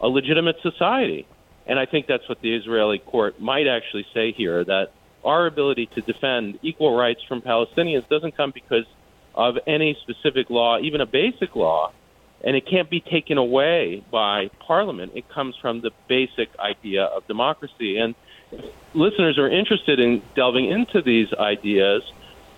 a legitimate society. And I think that's what the Israeli court might actually say here that our ability to defend equal rights from Palestinians doesn't come because of any specific law, even a basic law, and it can't be taken away by Parliament. It comes from the basic idea of democracy. And listeners are interested in delving into these ideas,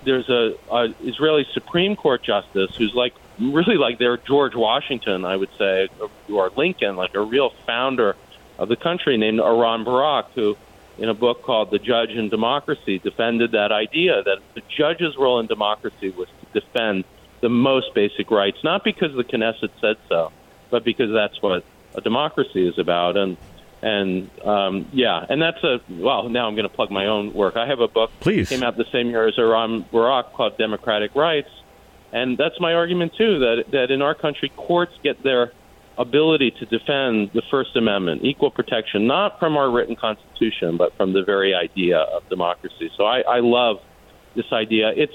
there's a, a Israeli Supreme Court justice who's like really like their George Washington, I would say, or Lincoln, like a real founder of the country, named Aaron Barak, who, in a book called The Judge in Democracy, defended that idea that the judge's role in democracy was to defend the most basic rights, not because the Knesset said so, but because that's what a democracy is about. And and um, yeah, and that's a well. Now I'm going to plug my own work. I have a book. Please came out the same year as Aaron Barak called Democratic Rights, and that's my argument too. That that in our country, courts get their ability to defend the First Amendment, equal protection, not from our written constitution, but from the very idea of democracy. So I, I love this idea. It's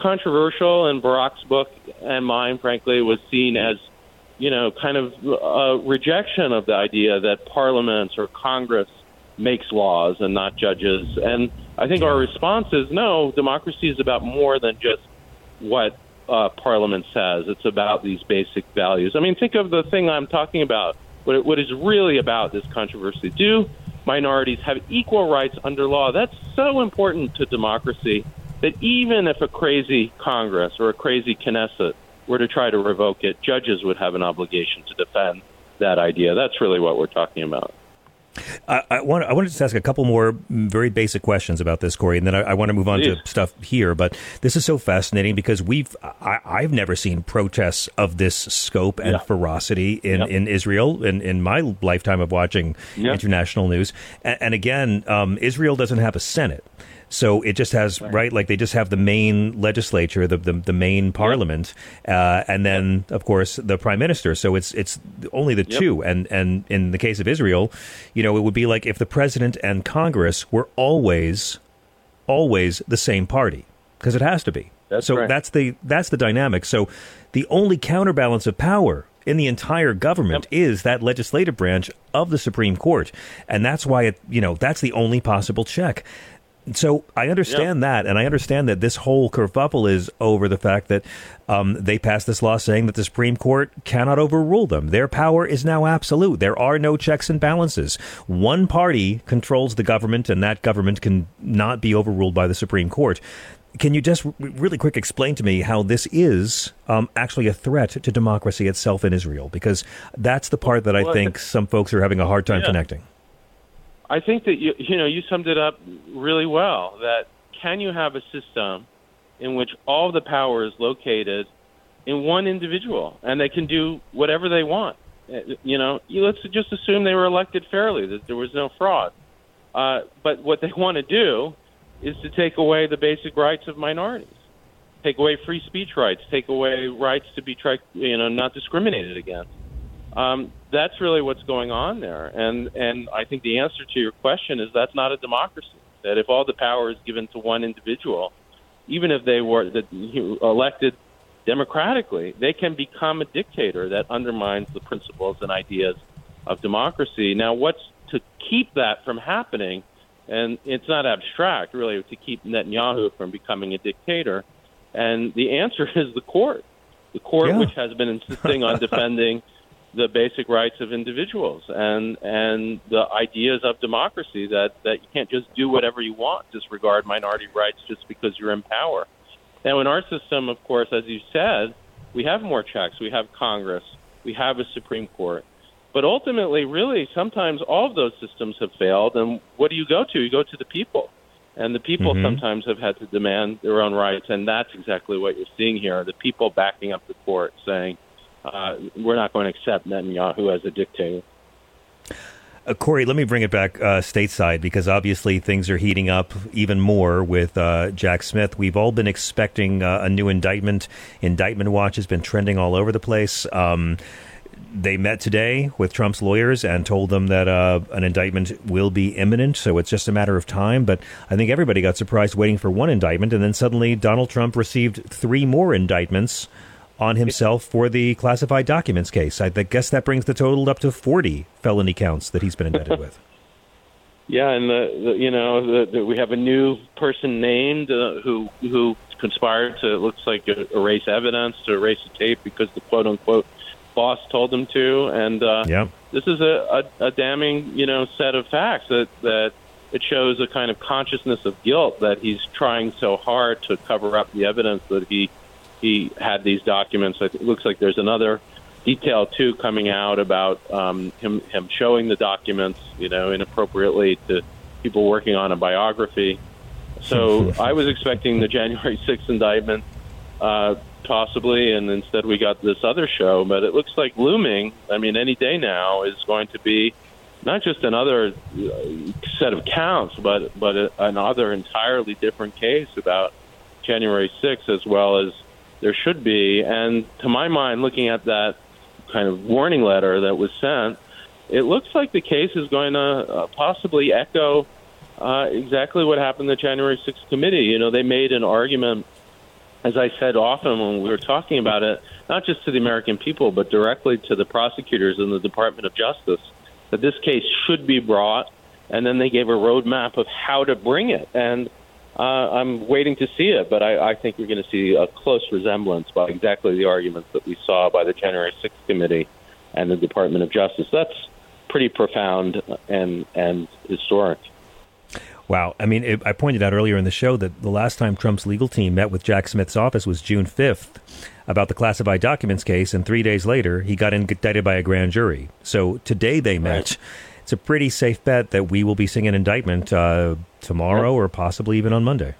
controversial, and Barak's book and mine, frankly, was seen as, you know, kind of a rejection of the idea that parliaments or Congress makes laws and not judges. And I think our response is no, democracy is about more than just what uh, Parliament says. It's about these basic values. I mean, think of the thing I'm talking about. What, what is really about this controversy? Do minorities have equal rights under law? That's so important to democracy that even if a crazy Congress or a crazy Knesset were to try to revoke it, judges would have an obligation to defend that idea. That's really what we're talking about. I, I, want, I wanted to ask a couple more very basic questions about this, Corey, and then I, I want to move on Please. to stuff here. But this is so fascinating because we've I, I've never seen protests of this scope and Yeah. ferocity in, Yep. in Israel in, in my lifetime of watching Yep. international news. And, and again, um, Israel doesn't have a Senate. So it just has right. like they just have the main legislature, the the, the main parliament, uh, and then of course the prime minister. So it's it's only the Yep. two. And and in the case of Israel, you know, it would be like if the president and Congress were always always the same party because it has to be. That's so right. that's the that's the dynamic. So the only counterbalance of power in the entire government is that legislative branch of the Supreme Court, and that's why it you know that's the only possible check. So I understand that, and I understand that this whole kerfuffle is over the fact that um, they passed this law saying that the Supreme Court cannot overrule them. Their power is now absolute. There are no checks and balances. One party controls the government, and that government can not be overruled by the Supreme Court. Can you just r- really quick explain to me how this is um, actually a threat to democracy itself in Israel? Because that's the part that I Well, think some folks are having a hard time Yeah. connecting. I think that you you know you summed it up really well. That can you have a system in which all the power is located in one individual and they can do whatever they want? Uh, You know, let's just assume they were elected fairly, that there was no fraud. Uh, but what they want to do is to take away the basic rights of minorities, take away free speech rights, take away rights to be you know not discriminated against. Um, that's really what's going on there, and and I think the answer to your question is that's not a democracy. That if all the power is given to one individual, even if they were that elected democratically, they can become a dictator that undermines the principles and ideas of democracy. Now, what's to keep that from happening? And it's not abstract, really, to keep Netanyahu from becoming a dictator. And the answer [LAUGHS] is the court. The court, Yeah. which has been insisting on [LAUGHS] defending the basic rights of individuals and and the ideas of democracy that that you can't just do whatever you want, disregard minority rights just because you're in power. Now, in our system, of course, as you said, we have more checks. We have Congress. We have a Supreme Court. But ultimately, really, sometimes all of those systems have failed. And what do you go to? You go to the people. And the people Mm-hmm. sometimes have had to demand their own rights. And that's exactly what you're seeing here the people backing up the court saying, uh, we're not going to accept Netanyahu as a dictator. Uh, Corey, let me bring it back uh, stateside because obviously things are heating up even more with uh, Jack Smith. We've all been expecting uh, a new indictment. Indictment Watch has been trending all over the place. Um, they met today with Trump's lawyers and told them that uh, an indictment will be imminent, so it's just a matter of time. But I think everybody got surprised waiting for one indictment, and then suddenly Donald Trump received three more indictments on himself for the classified documents case. I guess that brings the total up to 40 felony counts that he's been indicted with. Yeah, and the, the you know the, the, we have a new person named uh, who who conspired to it looks like uh, erase evidence to erase the tape because the quote unquote boss told him to, and uh, Yeah. this is a, a, a damning you know set of facts that that it shows a kind of consciousness of guilt that he's trying so hard to cover up the evidence that he he had these documents. It looks like there's another detail too coming out about um, him him showing the documents, you know, inappropriately to people working on a biography. So [LAUGHS] I was expecting the January [LAUGHS] 6th indictment, uh, possibly, and instead we got this other show. But it looks like looming. I mean, any day now is going to be not just another uh, set of counts, but but a, another entirely different case about January 6th, as well as there should be. And to my mind, looking at that kind of warning letter that was sent, it looks like the case is going to uh, possibly echo uh, exactly what happened in the January 6th committee. You know, they made an argument, as I said often when we were talking about it, not just to the American people, but directly to the prosecutors in the Department of Justice, that this case should be brought. And then they gave a roadmap of how to bring it. And uh, I'm waiting to see it, but I, I think we're going to see a close resemblance by exactly the arguments that we saw by the January 6th committee and the Department of Justice. That's pretty profound and and historic. Wow. I mean, it, I pointed out earlier in the show that the last time Trump's legal team met with Jack Smith's office was June 5th about the classified documents case, and three days later, he got indicted by a grand jury. So today they met. It's a pretty safe bet that we will be seeing an indictment uh, tomorrow or possibly even on Monday.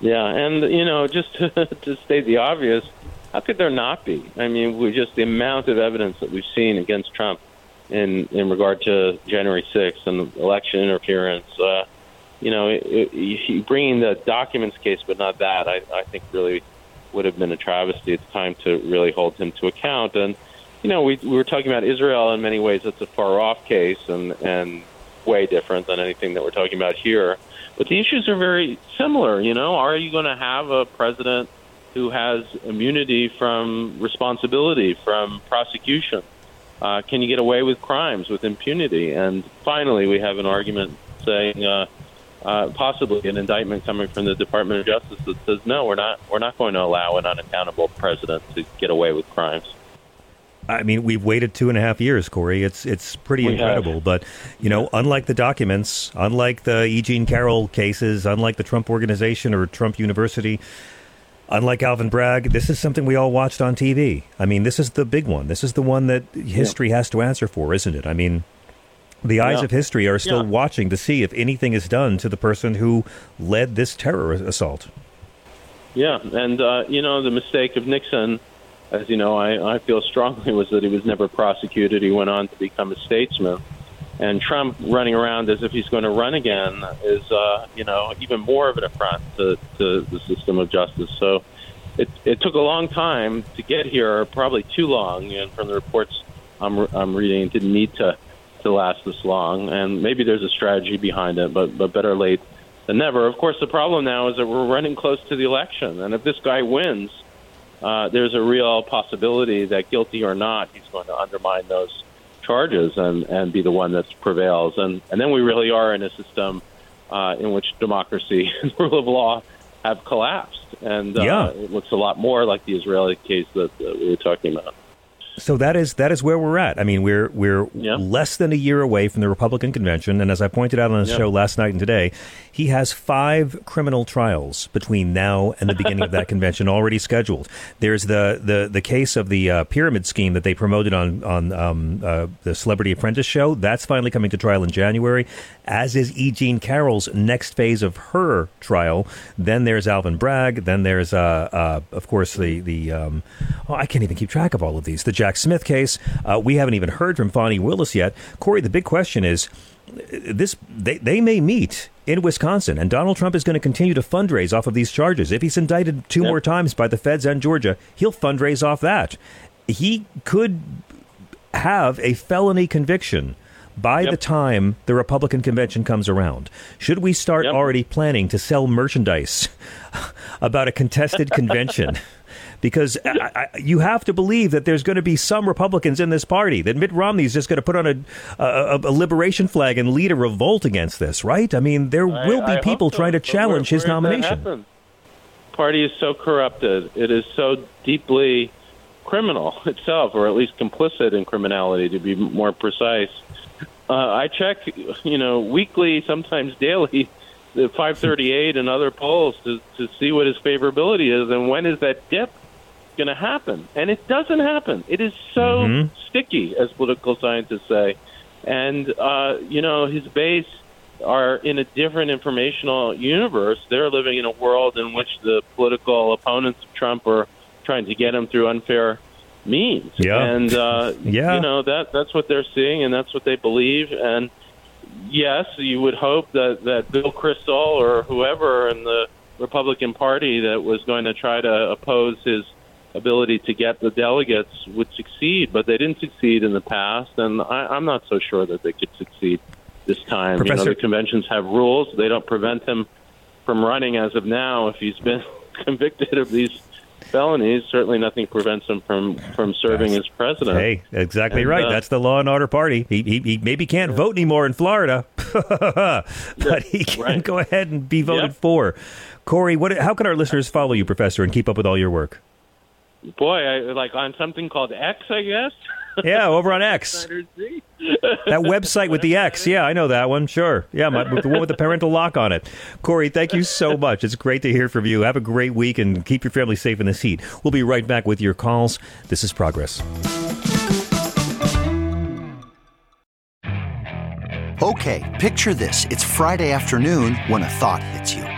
Yeah, and you know, just to, [LAUGHS] to state the obvious, how could there not be? I mean, we just the amount of evidence that we've seen against Trump in in regard to January 6th and election interference. Uh, you know, it, it, bringing the documents case, but not that, I, I think really would have been a travesty. It's time to really hold him to account. And you know, we we were talking about Israel in many ways. It's a far off case and and way different than anything that we're talking about here. But the issues are very similar. You know, are you going to have a president who has immunity from responsibility, from prosecution? Uh, can you get away with crimes with impunity? And finally, we have an argument saying uh, uh, possibly an indictment coming from the Department of Justice that says no, we're not we're not going to allow an unaccountable president to get away with crimes. I mean, we've waited two and a half years, Corey. It's it's pretty We have. incredible. But you know, unlike the documents, unlike the E. Jean Carroll cases, unlike the Trump Organization or Trump University, unlike Alvin Bragg, this is something we all watched on TV. I mean, this is the big one. This is the one that history has to answer for, isn't it? I mean, the eyes Yeah. of history are still Yeah. watching to see if anything is done to the person who led this terror assault. Yeah, and uh, you know the mistake of Nixon, as you know, I, I feel strongly [LAUGHS] was that he was never prosecuted. He went on to become a statesman, and Trump running around as if he's going to run again is, uh, you know, even more of an affront to, to the system of justice. So it it took a long time to get here, probably too long, and from the reports I'm I'm reading, it didn't need to to last this long, and maybe there's a strategy behind it, but but better late than never. Of course, the problem now is that we're running close to the election, and if this guy wins, uh, there's a real possibility that, guilty or not, he's going to undermine those charges and and be the one that prevails, and and then we really are in a system uh, in which democracy [LAUGHS] and rule of law have collapsed, and uh, Yeah. it looks a lot more like the Israeli case that, that we were talking about. So that is that is where we're at. I mean, we're we're Yep. less than a year away from the Republican convention, and as I pointed out on the Yep. show last night and today, he has five criminal trials between now and the beginning of that [LAUGHS] convention already scheduled. There's the the the case of the uh, pyramid scheme that they promoted on on um, uh, the Celebrity Apprentice show. That's finally coming to trial in January, as is E. Jean Carroll's next phase of her trial. Then there's Alvin Bragg. Then there's uh, uh, of course the the um, oh, I can't even keep track of all of these. The Jack Smith case. Uh, we haven't even heard from Fani Willis yet. Corey, the big question is this they, they may meet in Wisconsin, and Donald Trump is going to continue to fundraise off of these charges. If he's indicted two more times by the feds and Georgia, he'll fundraise off that. He could have a felony conviction by the time the Republican convention comes around. Should we start already planning to sell merchandise [LAUGHS] about a contested convention? [LAUGHS] Because I, I, you have to believe that there's going to be some Republicans in this party that Mitt Romney is just going to put on a, a, a liberation flag and lead a revolt against this, right? I mean, there I- will be people so, trying to challenge where- his where that nomination. Party is so corrupted. It is so deeply criminal [LAUGHS] itself, or at least complicit in criminality, to be more precise. Uh, I check, you know, weekly, sometimes daily, the 538 and other polls to, to see what his favorability is and when is that dip going to happen. And it doesn't happen. It is so Mhm. sticky, as political scientists say. And, uh, you know, his base are in a different informational universe. They're living in a world in which the political opponents of Trump are trying to get him through unfair means. Yeah. And, uh, [LAUGHS] Yeah. you know, that that's what they're seeing and that's what they believe. And, yes, you would hope that, that Bill Kristol or whoever in the Republican Party that was going to try to oppose his ability to get the delegates would succeed, but they didn't succeed in the past, and I, I'm not so sure that they could succeed this time. You know, the conventions have rules; they don't prevent him from running as of now if he's been [LAUGHS] convicted of these felonies. Certainly, nothing prevents him from from serving as president. Hey, exactly And, right. uh, That's the law and order party. He, he, he maybe can't vote anymore in Florida, [LAUGHS] but he can go ahead and be voted Yep. for. Corey, what? How can our listeners follow you, Professor, and keep up with all your work? Boy, I, like on something called X, I guess. [LAUGHS] Yeah, over on X. [LAUGHS] That website with the X. Yeah, I know that one. Sure. Yeah, my, the one with the [LAUGHS] parental lock on it. Corey, thank you so much. It's great to hear from you. Have a great week and keep your family safe in this heat. We'll be right back with your calls. This is Progress. Okay, picture this. It's Friday afternoon when a thought hits you.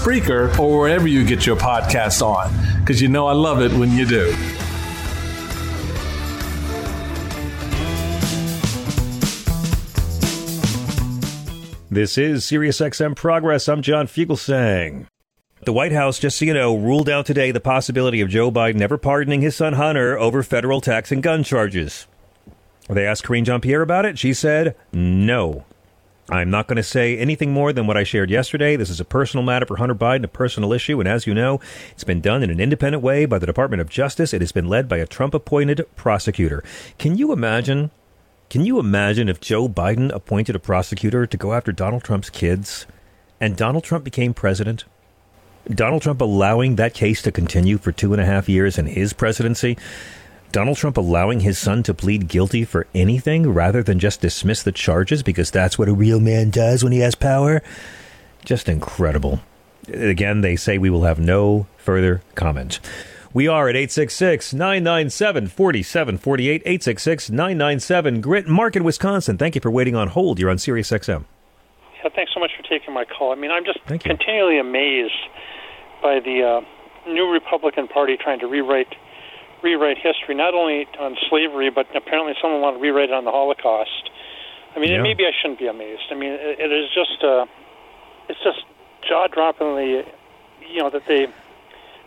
Spreaker, or wherever you get your podcasts on, because you know I love it when you do. This is SiriusXM Progress. I'm John Fugelsang. The White House, just so you know, ruled out today the possibility of Joe Biden never pardoning his son Hunter over federal tax and gun charges. They asked Karine Jean Pierre about it. She said, no. I'm not going to say anything more than what I shared yesterday. This is a personal matter for Hunter Biden, a personal issue. And as you know, it's been done in an independent way by the Department of Justice. It has been led by a Trump appointed prosecutor. Can you imagine Can you imagine if Joe Biden appointed a prosecutor to go after Donald Trump's kids and Donald Trump became president? Donald Trump allowing that case to continue for two and a half years in his presidency? Donald Trump allowing his son to plead guilty for anything rather than just dismiss the charges because that's what a real man does when he has power? Just incredible. Again, they say we will have no further comment. We are at 866 997 4748. 866 997 Grit. Mark in Wisconsin. Thank you for waiting on hold. You're on Sirius XM. Yeah, thanks so much for taking my call. I mean, I'm just continually amazed by the uh, new Republican Party trying to rewrite rewrite history, not only on slavery, but apparently someone want to rewrite it on the Holocaust. I mean, Yeah. maybe I shouldn't be amazed. I mean, it, it is just uh, it's just jaw droppingly, you know, that they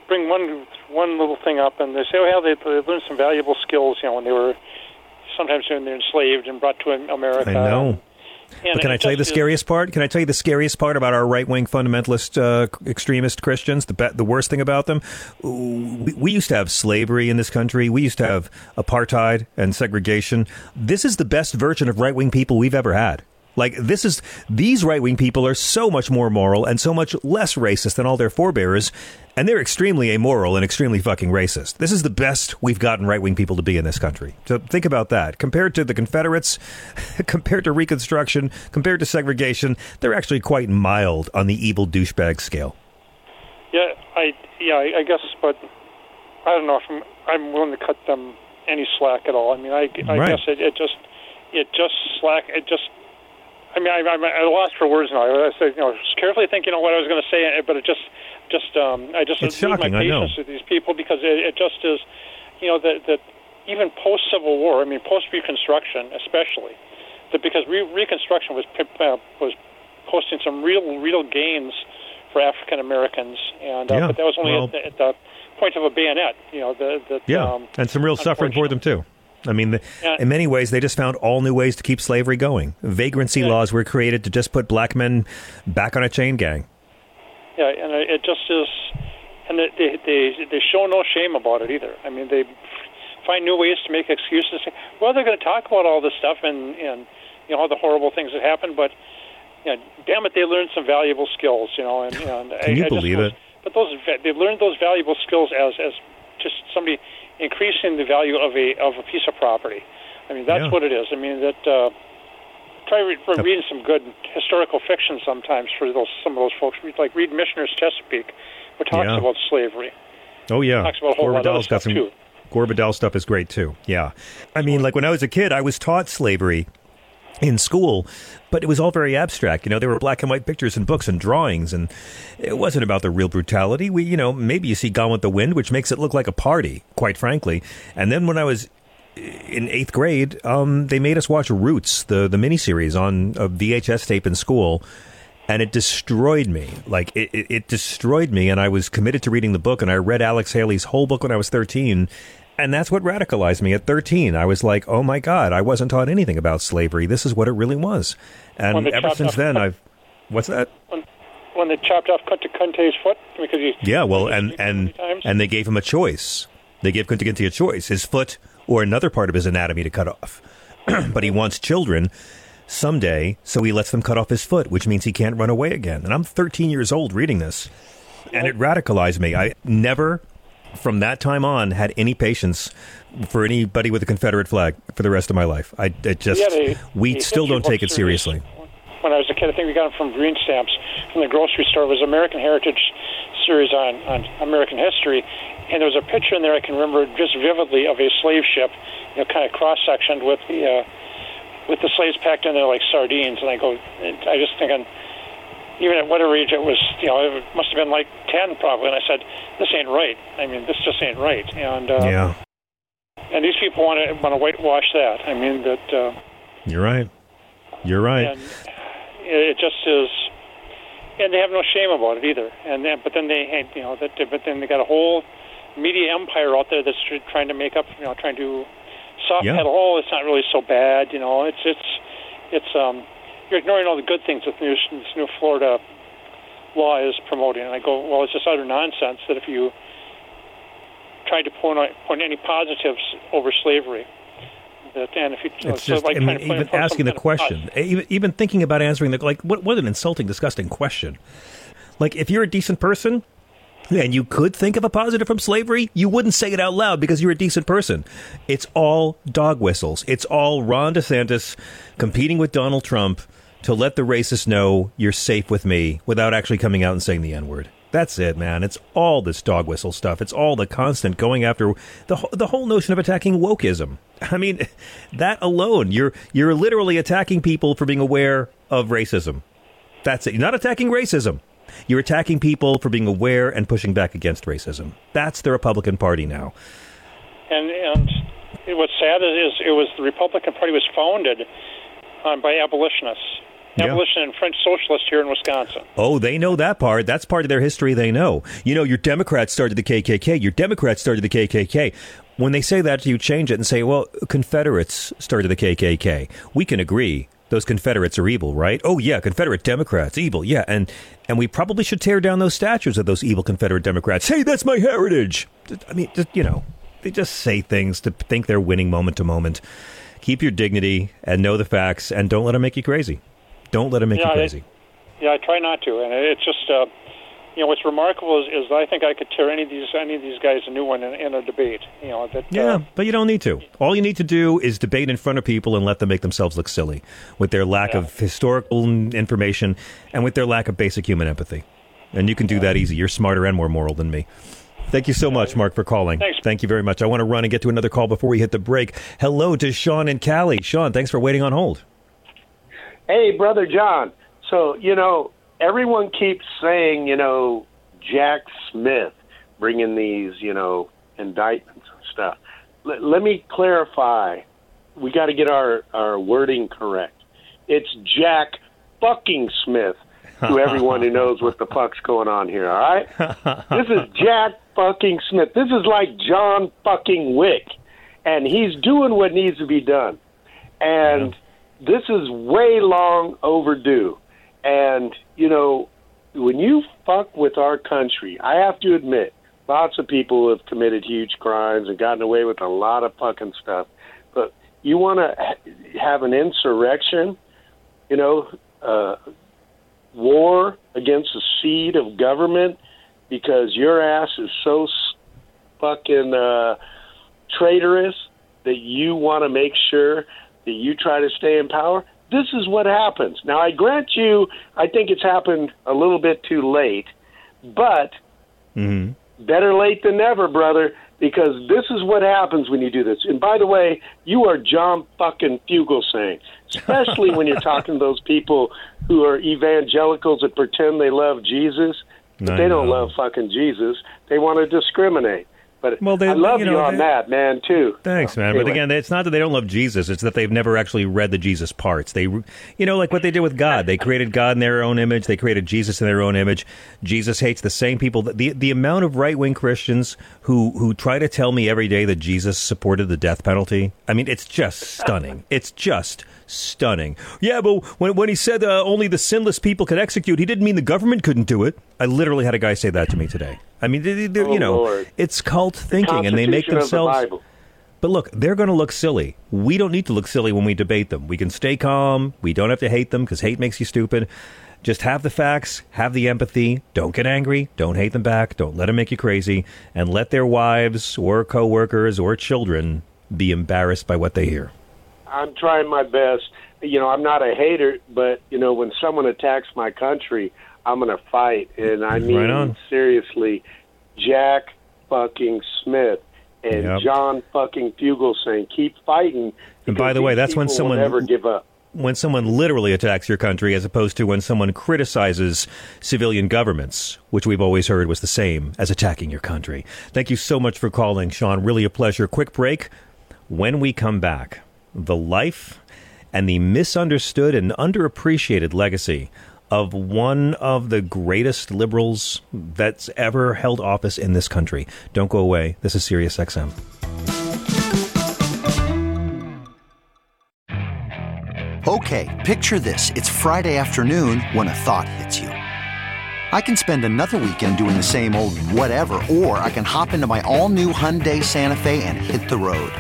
bring one one little thing up and they say, oh, yeah, they, they learned some valuable skills, you know, when they were sometimes when they're enslaved and brought to America. I know. And But can I tell you the scariest part? Can I tell you the scariest part about our right wing fundamentalist uh, extremist Christians? The be- the worst thing about them, we, we used to have slavery in this country. We used to have apartheid and segregation. This is the best version of right wing people we've ever had. Like this is these right wing people are so much more moral and so much less racist than all their forebears, and they're extremely amoral and extremely fucking racist. This is the best we've gotten right wing people to be in this country. So think about that. Compared to the Confederates, [LAUGHS] compared to Reconstruction, compared to segregation, they're actually quite mild on the evil douchebag scale. Yeah, I yeah, I, I guess, but I don't know if I'm, I'm willing to cut them any slack at all. I mean, I, I Right. guess it, it just it just slack. It just. I mean, I, I'm at a loss for words now. I said, you know, just carefully thinking of what I was going to say, but it just, just, um, I just It's lose my shocking, I patience with these people because it, it just is, you know, that that even post Civil War, I mean, post Reconstruction, especially, that because re- Reconstruction was uh, was posting some real real gains for African Americans, and uh, Yeah, but that was only well- at, the, at the point of a bayonet. You know, the, the Yeah, um, and some real suffering for them too. I mean, the, Yeah. in many ways, they just found all new ways to keep slavery going. Vagrancy laws were created to just put black men back on a chain gang. Yeah, and it just is, and they they they, they show no shame about it either. I mean, they find new ways to make excuses. Well, they're going to talk about all this stuff and and you know all the horrible things that happened, but you know, damn it, they learned some valuable skills. You know, and, and I, Can you I believe was- it? But those they learned those valuable skills as as just somebody increasing the value of a of a piece of property. I mean, that's Yeah. what it is. I mean that. Uh, try re- reading some good historical fiction sometimes for those some of those folks. Like read Michener's Chesapeake, which talks Yeah. about slavery. Oh yeah, Talks about a whole Gore lot of other Vidal's got stuff, some. too. Gore Vidal stuff is great too. Yeah, I mean, like when I was a kid, I was taught slavery in school, but it was all very abstract. You know, there were black and white pictures and books and drawings, and it wasn't about the real brutality. We, you know, maybe you see Gone with the Wind, which makes it look like a party, quite frankly. And then when I was in eighth grade, um, they made us watch Roots, the the miniseries on a VHS tape in school, and it destroyed me. Like it, it, it destroyed me, and I was committed to reading the book. And I read Alex Haley's whole book when I was thirteen, and that's what radicalized me at thirteen. I was like, oh my god, I wasn't taught anything about slavery. This is what it really was. And ever since off- then, I've what's that? When, when they chopped off Kunta Kinte's foot because he Yeah, well, and and and they gave him a choice. They gave Kunta Kinte a choice: his foot or another part of his anatomy to cut off. [CLEARS THROAT] but he wants children someday, so he lets them cut off his foot, which means he can't run away again. And I'm 13 years old reading this, and it radicalized me. I never, from that time on, had any patience for anybody with a Confederate flag for the rest of my life. I it just Yeah, they- we they still don't take it series. seriously. when I was a kid, I think we got them from Green Stamps from the grocery store. It was American Heritage series on, on American history, and there was a picture in there I can remember just vividly of a slave ship, you know, kind of cross sectioned with the uh, with the slaves packed in there like sardines. And I go, I just thinking, even at whatever age it was, you know, it must have been like ten probably. And I said, this ain't right. I mean, this just ain't right. And uh, yeah, and these people want to want to whitewash that. I mean that. Uh, you're right. You're right. and it just is and they have no shame about it either and then but then they you know that but then they got a whole media empire out there that's trying to make up you know trying to soft Yeah. pedal oh it's not really so bad you know it's it's it's um you're ignoring all the good things that this new, this new Florida law is promoting and I go well it's just utter nonsense that if you try to point out, point any positives over slavery That, and if you, you know, It's so just, like I mean, even asking the some kind of question, even, even thinking about answering the, like, what, what an insulting, disgusting question. Like, if you're a decent person, and you could think of a positive from slavery, you wouldn't say it out loud because you're a decent person. It's all dog whistles. It's all Ron DeSantis competing with Donald Trump to let the racists know you're safe with me without actually coming out and saying the N word. That's it, man. It's all this dog whistle stuff. It's all the constant going after the the whole notion of attacking wokeism. [LAUGHS] I mean, that alone, you're you're literally attacking people for being aware of racism. That's it. You're not attacking racism. You're attacking people for being aware and pushing back against racism. That's the Republican Party now. And and what's sad is it was the Republican Party was founded um, by abolitionists, Yeah. abolition and French socialists here in Wisconsin. Oh, they know that part. That's part of their history they know. You know, your Democrats started the KKK. Your Democrats started the KKK. When they say that, you change it and say, well, Confederates started the KKK. We can agree those Confederates are evil, right? Oh, yeah, Confederate Democrats, evil, yeah. And, and we probably should tear down those statues of those evil Confederate Democrats. Hey, that's my heritage. I mean, just, you know, they just say things to think they're winning moment to moment. Keep your dignity and know the facts and don't let them make you crazy. Don't let them make Yeah, you crazy. Yeah, I try not to, and it's just uh, you know what's remarkable is, is I think I could tear any of these any of these guys a new one in, in a debate. You know that. Yeah, Uh, but you don't need to. All you need to do is debate in front of people and let them make themselves look silly with their lack of historical information and with their lack of basic human empathy. And you can do that easy. You're smarter and more moral than me. Thank you so much, Mark, for calling. Thanks. Thank you very much. I want to run and get to another call before we hit the break. Hello to Sean and Callie. Sean, thanks for waiting on hold. Hey, brother John. So you know, everyone keeps saying, you know, Jack Smith bringing these, you know, indictments and stuff. L- let me clarify. We got to get our our wording correct. It's Jack fucking Smith. To everyone who knows what the fuck's going on here, all right? This is Jack fucking Smith. This is like John fucking Wick, and he's doing what needs to be done. And this is way long overdue. And you know, when you fuck with our country, I have to admit, lots of people have committed huge crimes and gotten away with a lot of fucking stuff. But you want to ha- have an insurrection, you know, uh, war against the seed of government because your ass is so fucking uh, traitorous that you want to make sure that you try to stay in power. This is what happens. Now, I grant you, I think it's happened a little bit too late, but Mm-hmm. better late than never, brother, because this is what happens when you do this. And by the way, you are John fucking Fugelsang, especially when you're [LAUGHS] talking to those people who are evangelicals that pretend they love Jesus, but I they don't know. love fucking Jesus. They want to discriminate. But Well, they- I love you you, on they- that, man, too. Thanks, man. But again, it's not that they don't love Jesus; it's that they've never actually read the Jesus parts. They, you know, like what they did with God. They created God in their own image. They created Jesus in their own image. Jesus hates the same people. The the amount of right wing Christians who who try to tell me every day that Jesus supported the death penalty. I mean, it's just stunning. [LAUGHS] It's just stunning. Yeah, but when when he said uh, only the sinless people could execute, he didn't mean the government couldn't do it. I literally had a guy say that to me today. I mean, they, they, Oh, you know, Lord. it's cult thinking, and they make of the themselves. But look, they're going to look silly. We don't need to look silly when we debate them. We can stay calm. We don't have to hate them because hate makes you stupid. Just have the facts, have the empathy. Don't get angry. Don't hate them back. Don't let them make you crazy. And let their wives or coworkers or children be embarrassed by what they hear. I'm trying my best. You know, I'm not a hater, but you know, when someone attacks my country, I'm going to fight, and I mean Right seriously, Jack fucking Smith and Yep. John fucking Fugelsang keep fighting. And by the way, that's when someone never give up. when someone literally attacks your country as opposed to when someone criticizes civilian governments, which we've always heard was the same as attacking your country. Thank you so much for calling, Sean. Really a pleasure. Quick break. When we come back, the life and the misunderstood and underappreciated legacy of one of the greatest liberals that's ever held office in this country. Don't go away. This is Sirius XM. Okay, picture this. It's Friday afternoon when a thought hits you. I can spend another weekend doing the same old whatever, or I can hop into my all new Hyundai Santa Fe and hit the road.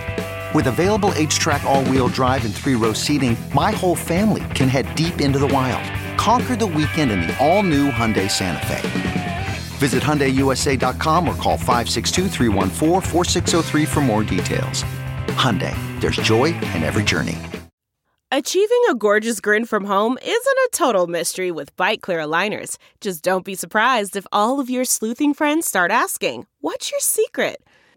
With available HTRAC, all wheel drive, and three row seating, my whole family can head deep into the wild. Conquer the weekend in the all new Hyundai Santa Fe. Visit HyundaiUSA.com or call 562 for more details. Hyundai, there's joy in every journey. Achieving a gorgeous grin from home isn't a total mystery with Byte Clear aligners. Just don't be surprised if all of your sleuthing friends start asking, What's your secret?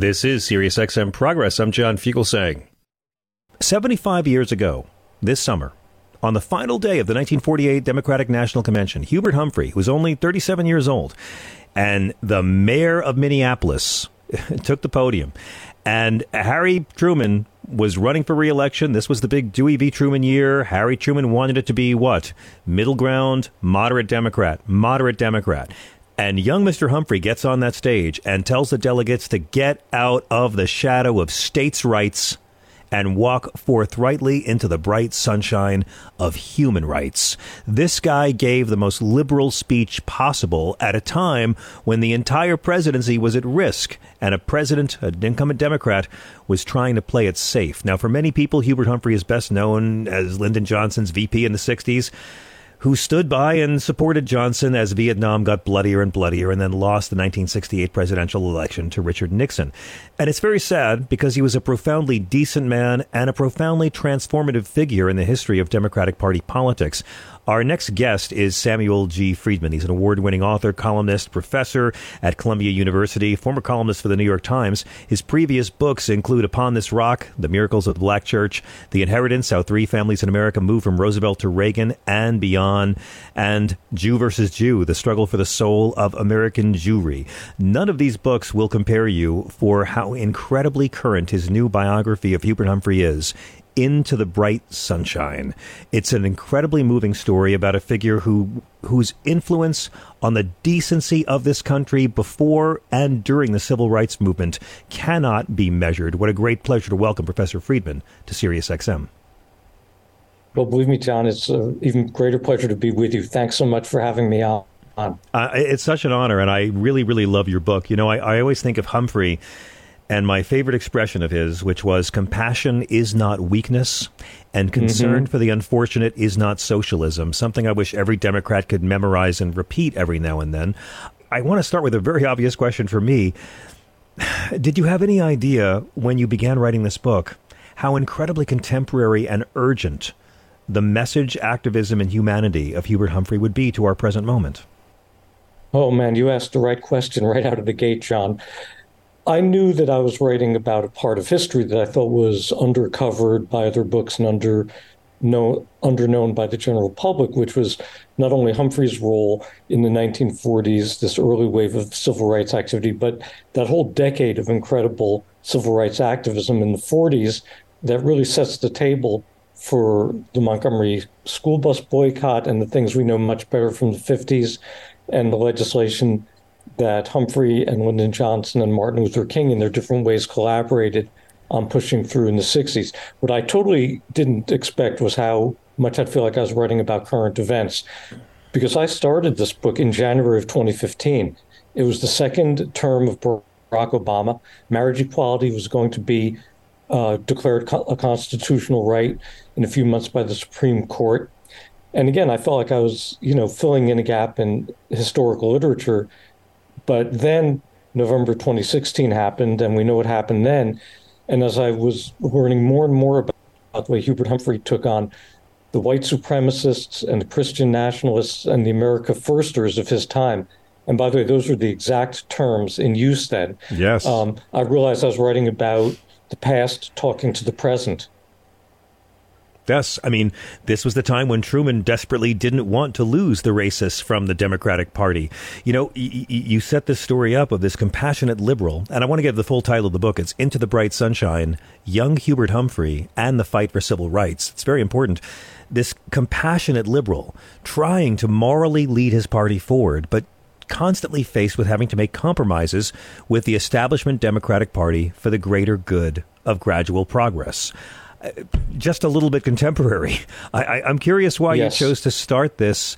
This is SiriusXM Progress. I'm John Fugelsang. 75 years ago, this summer, on the final day of the 1948 Democratic National Convention, Hubert Humphrey, who was only 37 years old, and the mayor of Minneapolis [LAUGHS] took the podium. And Harry Truman was running for reelection. This was the big Dewey v. Truman year. Harry Truman wanted it to be what? Middle ground, moderate Democrat, moderate Democrat. And young Mr. Humphrey gets on that stage and tells the delegates to get out of the shadow of states' rights and walk forthrightly into the bright sunshine of human rights. This guy gave the most liberal speech possible at a time when the entire presidency was at risk and a president, an incumbent Democrat, was trying to play it safe. Now, for many people, Hubert Humphrey is best known as Lyndon Johnson's VP in the 60s who stood by and supported Johnson as Vietnam got bloodier and bloodier and then lost the 1968 presidential election to Richard Nixon. And it's very sad because he was a profoundly decent man and a profoundly transformative figure in the history of Democratic Party politics. Our next guest is Samuel G. Freedman. He's an award winning author, columnist, professor at Columbia University, former columnist for the New York Times. His previous books include Upon This Rock, The Miracles of the Black Church, The Inheritance, How Three Families in America Moved from Roosevelt to Reagan and Beyond, and Jew versus Jew, The Struggle for the Soul of American Jewry. None of these books will compare you for how incredibly current his new biography of Hubert Humphrey is into the bright sunshine. It's an incredibly moving story about a figure who whose influence on the decency of this country before and during the civil rights movement cannot be measured. What a great pleasure to welcome Professor Freedman to SiriusXM. Well, believe me, John, it's an even greater pleasure to be with you. Thanks so much for having me on. Uh, it's such an honor, and I really, really love your book. You know, I, I always think of Humphrey and my favorite expression of his, which was compassion is not weakness and concern mm-hmm. for the unfortunate is not socialism, something I wish every Democrat could memorize and repeat every now and then. I want to start with a very obvious question for me. [SIGHS] Did you have any idea when you began writing this book how incredibly contemporary and urgent the message, activism, and humanity of Hubert Humphrey would be to our present moment? Oh man, you asked the right question right out of the gate, John. I knew that I was writing about a part of history that I thought was undercovered by other books and under known, underknown by the general public, which was not only Humphrey's role in the 1940s, this early wave of civil rights activity, but that whole decade of incredible civil rights activism in the 40s that really sets the table for the Montgomery school bus boycott and the things we know much better from the 50s and the legislation that Humphrey and Lyndon Johnson and Martin Luther King, in their different ways, collaborated on pushing through in the 60s. What I totally didn't expect was how much I'd feel like I was writing about current events. Because I started this book in January of 2015. It was the second term of Barack Obama. Marriage equality was going to be uh, declared co- a constitutional right in a few months by the Supreme Court. And again, I felt like I was, you know, filling in a gap in historical literature but then November 2016 happened, and we know what happened then. And as I was learning more and more about the way Hubert Humphrey took on the white supremacists and the Christian nationalists and the America Firsters of his time, and by the way, those were the exact terms in use then. Yes. Um, I realized I was writing about the past talking to the present. Yes, I mean, this was the time when Truman desperately didn't want to lose the racists from the Democratic Party. You know, y- y- you set this story up of this compassionate liberal, and I want to give the full title of the book. It's Into the Bright Sunshine Young Hubert Humphrey and the Fight for Civil Rights. It's very important. This compassionate liberal trying to morally lead his party forward, but constantly faced with having to make compromises with the establishment Democratic Party for the greater good of gradual progress just a little bit contemporary. I, am curious why yes. you chose to start this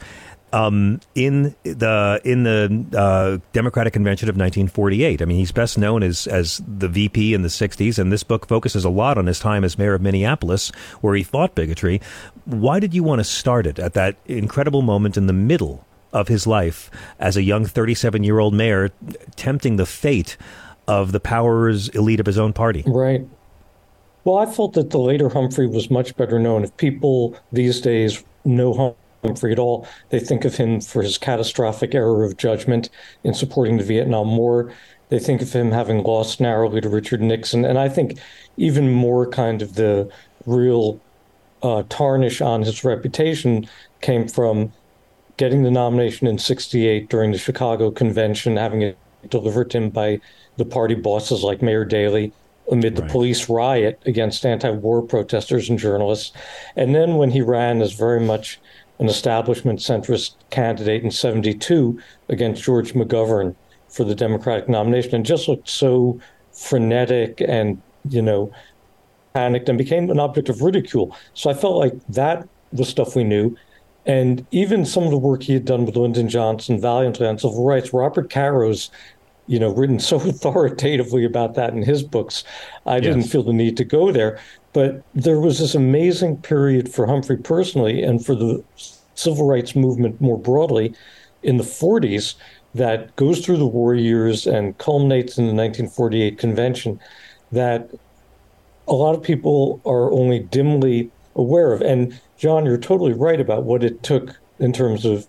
um, in the in the uh, Democratic Convention of 1948. I mean, he's best known as as the VP in the 60s, and this book focuses a lot on his time as mayor of Minneapolis, where he fought bigotry. Why did you want to start it at that incredible moment in the middle of his life as a young 37 year old mayor, tempting the fate of the powers elite of his own party? Right. Well, I felt that the later Humphrey was much better known. If people these days know Humphrey at all, they think of him for his catastrophic error of judgment in supporting the Vietnam War. They think of him having lost narrowly to Richard Nixon. And I think even more kind of the real uh, tarnish on his reputation came from getting the nomination in 68 during the Chicago convention, having it delivered to him by the party bosses like Mayor Daley, amid the right. police riot against anti-war protesters and journalists. And then when he ran as very much an establishment centrist candidate in 72 against George McGovern for the Democratic nomination and just looked so frenetic and, you know, panicked and became an object of ridicule. So I felt like that was stuff we knew. And even some of the work he had done with Lyndon Johnson valiantly on civil rights, Robert Caro's you know, written so [LAUGHS] authoritatively about that in his books. I yes. didn't feel the need to go there. But there was this amazing period for Humphrey personally and for the civil rights movement more broadly in the 40s that goes through the war years and culminates in the 1948 convention that a lot of people are only dimly aware of. And John, you're totally right about what it took in terms of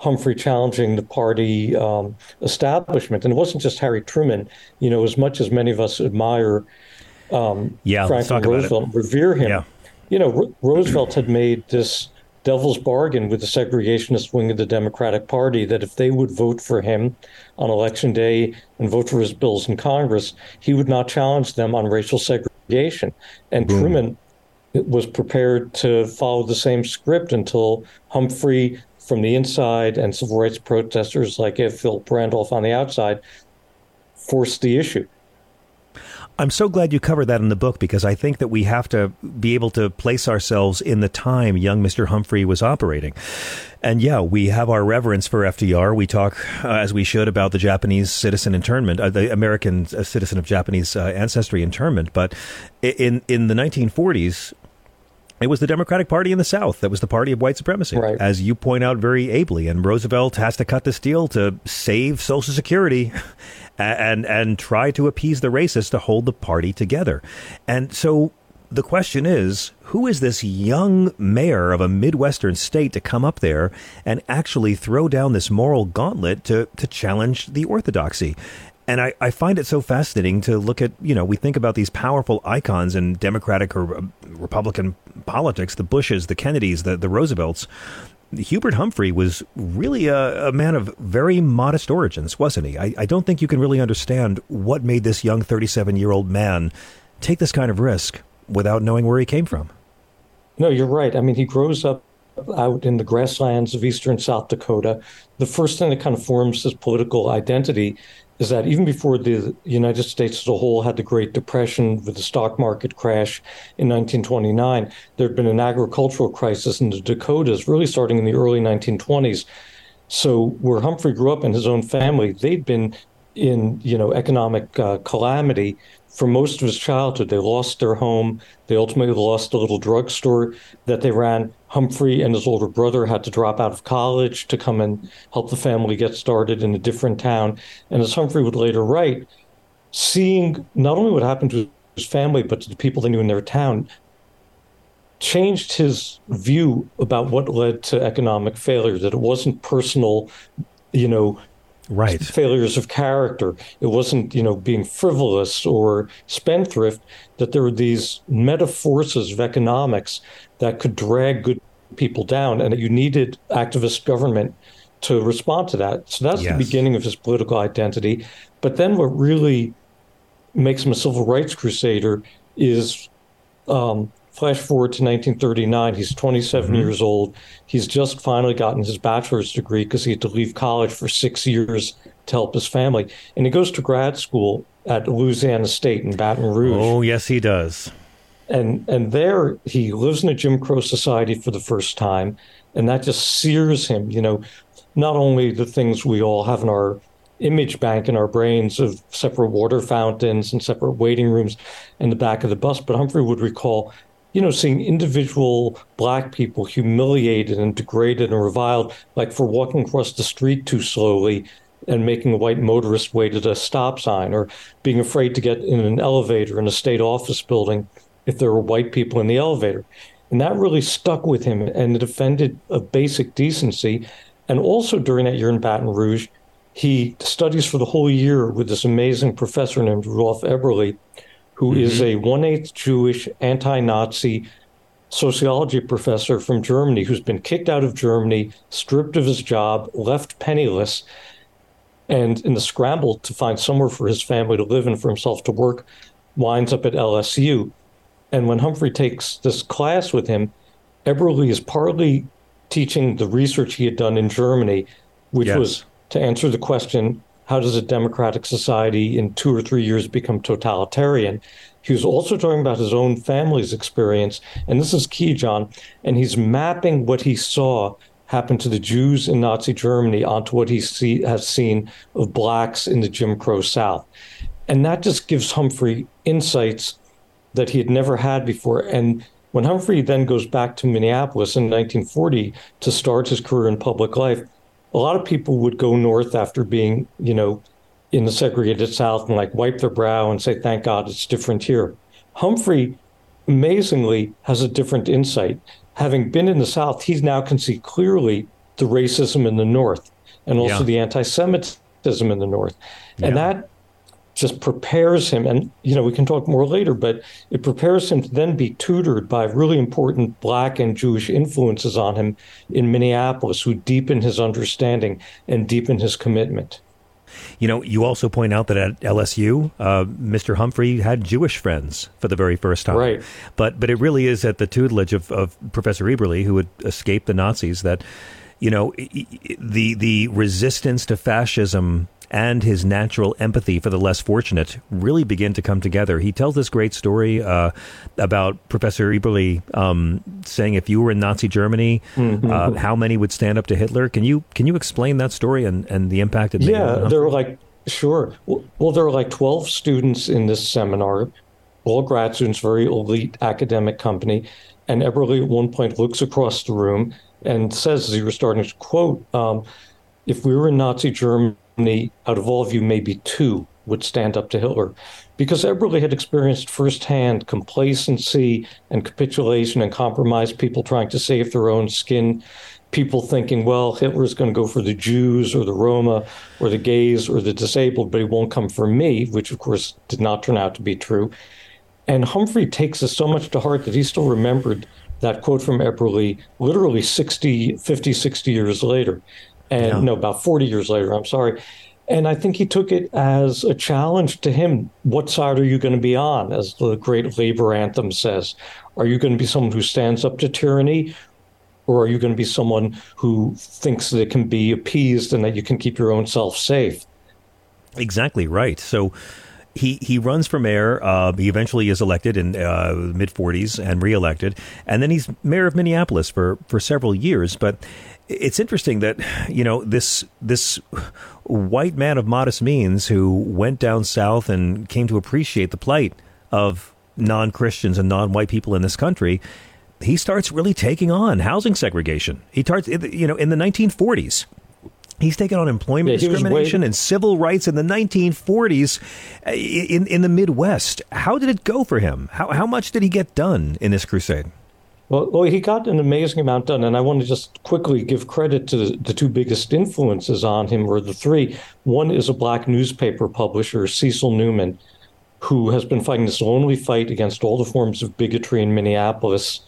Humphrey challenging the party um, establishment. And it wasn't just Harry Truman. You know, as much as many of us admire um, yeah, Franklin Roosevelt, revere him, yeah. you know, R- Roosevelt had made this devil's bargain with the segregationist wing of the Democratic Party that if they would vote for him on election day and vote for his bills in Congress, he would not challenge them on racial segregation. And Boom. Truman was prepared to follow the same script until Humphrey from the inside and civil rights protesters like Philip Randolph on the outside forced the issue. I'm so glad you covered that in the book because I think that we have to be able to place ourselves in the time young Mr. Humphrey was operating. And yeah, we have our reverence for FDR. We talk, uh, as we should, about the Japanese citizen internment, uh, the American uh, citizen of Japanese uh, ancestry internment. But in in the 1940s, it was the Democratic Party in the South that was the party of white supremacy, right. as you point out very ably. And Roosevelt has to cut this deal to save Social Security [LAUGHS] and and try to appease the racists to hold the party together. And so the question is, who is this young mayor of a Midwestern state to come up there and actually throw down this moral gauntlet to, to challenge the orthodoxy? And I, I find it so fascinating to look at, you know, we think about these powerful icons in Democratic or uh, Republican politics, the Bushes, the Kennedys, the, the Roosevelts. Hubert Humphrey was really a, a, man of very modest origins, wasn't he? I, I don't think you can really understand what made this young 37 year old man take this kind of risk without knowing where he came from. No, you're right. I mean, he grows up out in the grasslands of eastern South Dakota. The first thing that kind of forms his political identity is that even before the United States as a whole had the Great Depression with the stock market crash in 1929, there had been an agricultural crisis in the Dakotas, really starting in the early 1920s. So where Humphrey grew up and his own family, they'd been in you know economic uh, calamity for most of his childhood. They lost their home. They ultimately lost a little drugstore that they ran. Humphrey and his older brother had to drop out of college to come and help the family get started in a different town. And as Humphrey would later write, seeing not only what happened to his family, but to the people they knew in their town, changed his view about what led to economic failure, that it wasn't personal, you know, right failures of character. It wasn't you know being frivolous or spendthrift. That there were these meta forces of economics that could drag good people down, and that you needed activist government to respond to that. So that's yes. the beginning of his political identity. But then what really makes him a civil rights crusader is um, flash forward to 1939. He's 27 mm-hmm. years old. He's just finally gotten his bachelor's degree because he had to leave college for six years to help his family. And he goes to grad school at Louisiana State in Baton Rouge. Oh, yes, he does. And and there he lives in a Jim Crow society for the first time, and that just sears him. You know, not only the things we all have in our image bank in our brains of separate water fountains and separate waiting rooms in the back of the bus, but Humphrey would recall, you know, seeing individual black people humiliated and degraded and reviled, like for walking across the street too slowly and making a white motorist wait at a stop sign, or being afraid to get in an elevator in a state office building if there were white people in the elevator. And that really stuck with him and it offended a basic decency. And also during that year in Baton Rouge, he studies for the whole year with this amazing professor named Rudolf Heberle, who mm-hmm. is a one eighth Jewish anti Nazi sociology professor from Germany who's been kicked out of Germany, stripped of his job, left penniless, and in the scramble to find somewhere for his family to live and for himself to work, winds up at LSU. And when Humphrey takes this class with him, Heberle is partly teaching the research he had done in Germany, which yes. was to answer the question how does a democratic society in two or three years become totalitarian? He was also talking about his own family's experience. And this is key, John. And he's mapping what he saw happen to the Jews in Nazi Germany onto what he see, has seen of blacks in the Jim Crow South. And that just gives Humphrey insights that he had never had before. And when Humphrey then goes back to Minneapolis in 1940 to start his career in public life, a lot of people would go north after being, you know, in the segregated South and like wipe their brow and say, thank God it's different here. Humphrey amazingly has a different insight. Having been in the South, he now can see clearly the racism in the North and also yeah. the anti Semitism in the North. Yeah. And that just prepares him and you know we can talk more later but it prepares him to then be tutored by really important black and jewish influences on him in minneapolis who deepen his understanding and deepen his commitment you know, you also point out that at LSU, uh, Mr. Humphrey had Jewish friends for the very first time. Right. But but it really is at the tutelage of, of Professor Heberle, who had escaped the Nazis, that you know the the resistance to fascism and his natural empathy for the less fortunate really begin to come together. He tells this great story uh, about Professor Heberle um, saying, "If you were in Nazi Germany, mm-hmm. uh, how many would stand up to Hitler?" Can you can you explain that story and, and the impact it made? Yeah, there were like sure. Well, there were like twelve students in this seminar, all grad students, very elite academic company. And Heberle at one point looks across the room and says, as he was starting to quote, um, "If we were in Nazi Germany." Out of all of you, maybe two would stand up to Hitler. Because Heberle had experienced firsthand complacency and capitulation and compromise, people trying to save their own skin, people thinking, well, Hitler's going to go for the Jews or the Roma or the gays or the disabled, but he won't come for me, which of course did not turn out to be true. And Humphrey takes this so much to heart that he still remembered that quote from Heberle literally 60, 50, 60 years later and yeah. no, about 40 years later, I'm sorry. And I think he took it as a challenge to him. What side are you going to be on? As the great labor anthem says, are you going to be someone who stands up to tyranny? Or are you going to be someone who thinks that it can be appeased and that you can keep your own self safe? Exactly right. So, he he runs for mayor. Uh, he eventually is elected in uh, mid 40s and reelected, and then he's mayor of Minneapolis for for several years. But it's interesting that you know this this white man of modest means who went down south and came to appreciate the plight of non-Christians and non-white people in this country. He starts really taking on housing segregation. He starts, you know, in the 1940s. He's taken on employment yeah, discrimination and civil rights in the 1940s uh, in in the Midwest. How did it go for him? How how much did he get done in this crusade? Well, he got an amazing amount done, and I want to just quickly give credit to the, the, two biggest influences on him, or the three. One is a black newspaper publisher, Cecil Newman, who has been fighting this lonely fight against all the forms of bigotry in Minneapolis.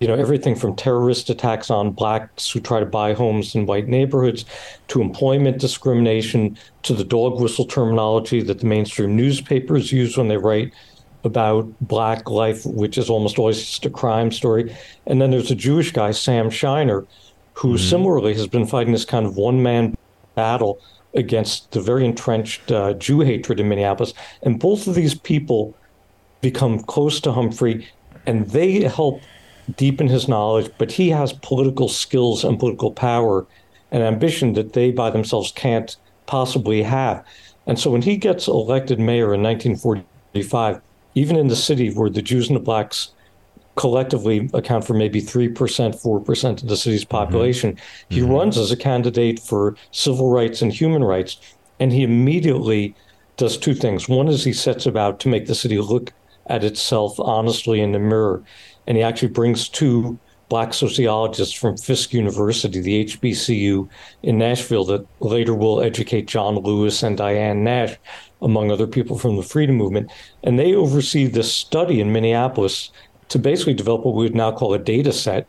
You know, everything from terrorist attacks on blacks who try to buy homes in white neighborhoods to employment discrimination to the dog whistle terminology that the mainstream newspapers use when they write about black life, which is almost always just a crime story. And then there's a Jewish guy, Sam Scheiner, who mm-hmm. similarly has been fighting this kind of one man battle against the very entrenched uh, Jew hatred in Minneapolis. And both of these people become close to Humphrey and they help deepen his knowledge, but he has political skills and political power and ambition that they by themselves can't possibly have. And so when he gets elected mayor in 1945, even in the city where the Jews and the blacks collectively account for maybe 3%, 4% of the city's mm-hmm. population, mm-hmm. he mm-hmm. runs as a candidate for civil rights and human rights. And he immediately does two things. One is he sets about to make the city look at itself honestly in the mirror. And he actually brings two black sociologists from Fisk University, the HBCU in Nashville, that later will educate John Lewis and Diane Nash among other people from the freedom movement. And they oversee this study in Minneapolis to basically develop what we would now call a data set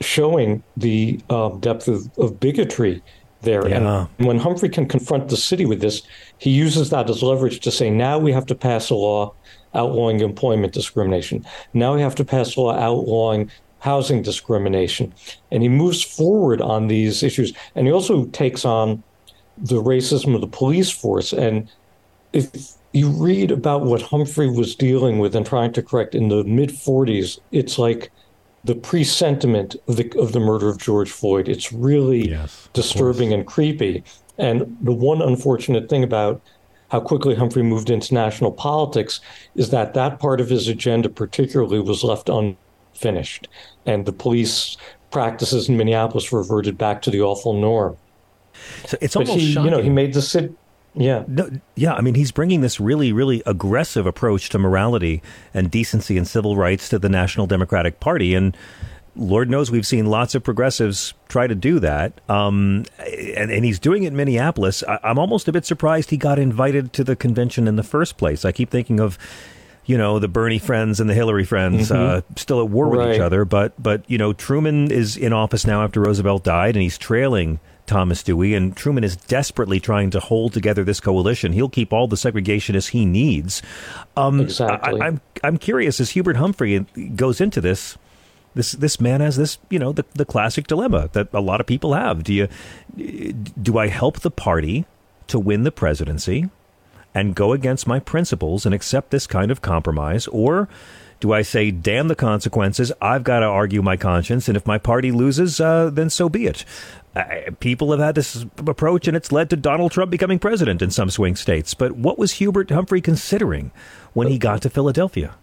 showing the uh, depth of, of, bigotry there. Yeah. And when Humphrey can confront the city with this, he uses that as leverage to say, now we have to pass a law outlawing employment discrimination. Now we have to pass a law outlawing housing discrimination. And he moves forward on these issues. And he also takes on the racism of the police force and if you read about what Humphrey was dealing with and trying to correct in the mid 40s, it's like the presentiment of the of the murder of George Floyd. It's really yes, disturbing and creepy. And the one unfortunate thing about how quickly Humphrey moved into national politics is that that part of his agenda, particularly, was left unfinished, and the police practices in Minneapolis reverted back to the awful norm. So it's almost he, you know he made the city yeah. No, yeah. I mean, he's bringing this really, really aggressive approach to morality and decency and civil rights to the National Democratic Party. And Lord knows we've seen lots of progressives try to do that. Um, and, and, he's doing it in Minneapolis. I, I'm almost a bit surprised he got invited to the convention in the first place. I keep thinking of you know the Bernie friends and the Hillary friends mm-hmm. uh, still at war with right. each other. But but you know Truman is in office now after Roosevelt died, and he's trailing Thomas Dewey, and Truman is desperately trying to hold together this coalition. He'll keep all the segregationists he needs. Um, exactly. I, am I'm, I'm curious as Hubert Humphrey goes into this. This this man has this you know the the classic dilemma that a lot of people have. Do you do I help the party to win the presidency and go against my principles and accept this kind of compromise, or do I say, damn the consequences? I've got to argue my conscience, and if my party loses, uh, then so be it. Uh, people have had this approach, and it's led to Donald Trump becoming president in some swing states. But what was Hubert Humphrey considering when he got to Philadelphia?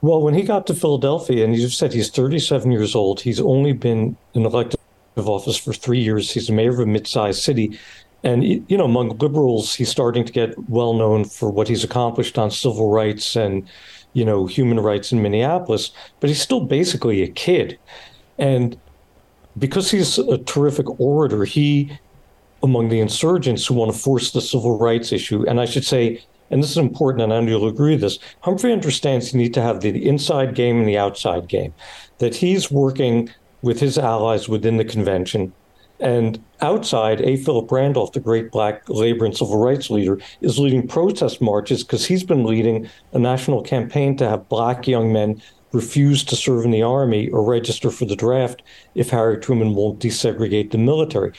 Well, when he got to Philadelphia, and you said he's 37 years old, he's only been in elective office for three years. He's the mayor of a mid-sized city. And, you know, among liberals, he's starting to get well known for what he's accomplished on civil rights and, you know, human rights in Minneapolis. But he's still basically a kid. And because he's a terrific orator, he, among the insurgents who want to force the civil rights issue, and I should say, and this is important, and I know you'll agree with this, Humphrey understands you need to have the inside game and the outside game, that he's working with his allies within the convention. And outside, A. Philip Randolph, the great black labor and civil rights leader, is leading protest marches because he's been leading a national campaign to have black young men refuse to serve in the army or register for the draft if Harry Truman won't desegregate the military.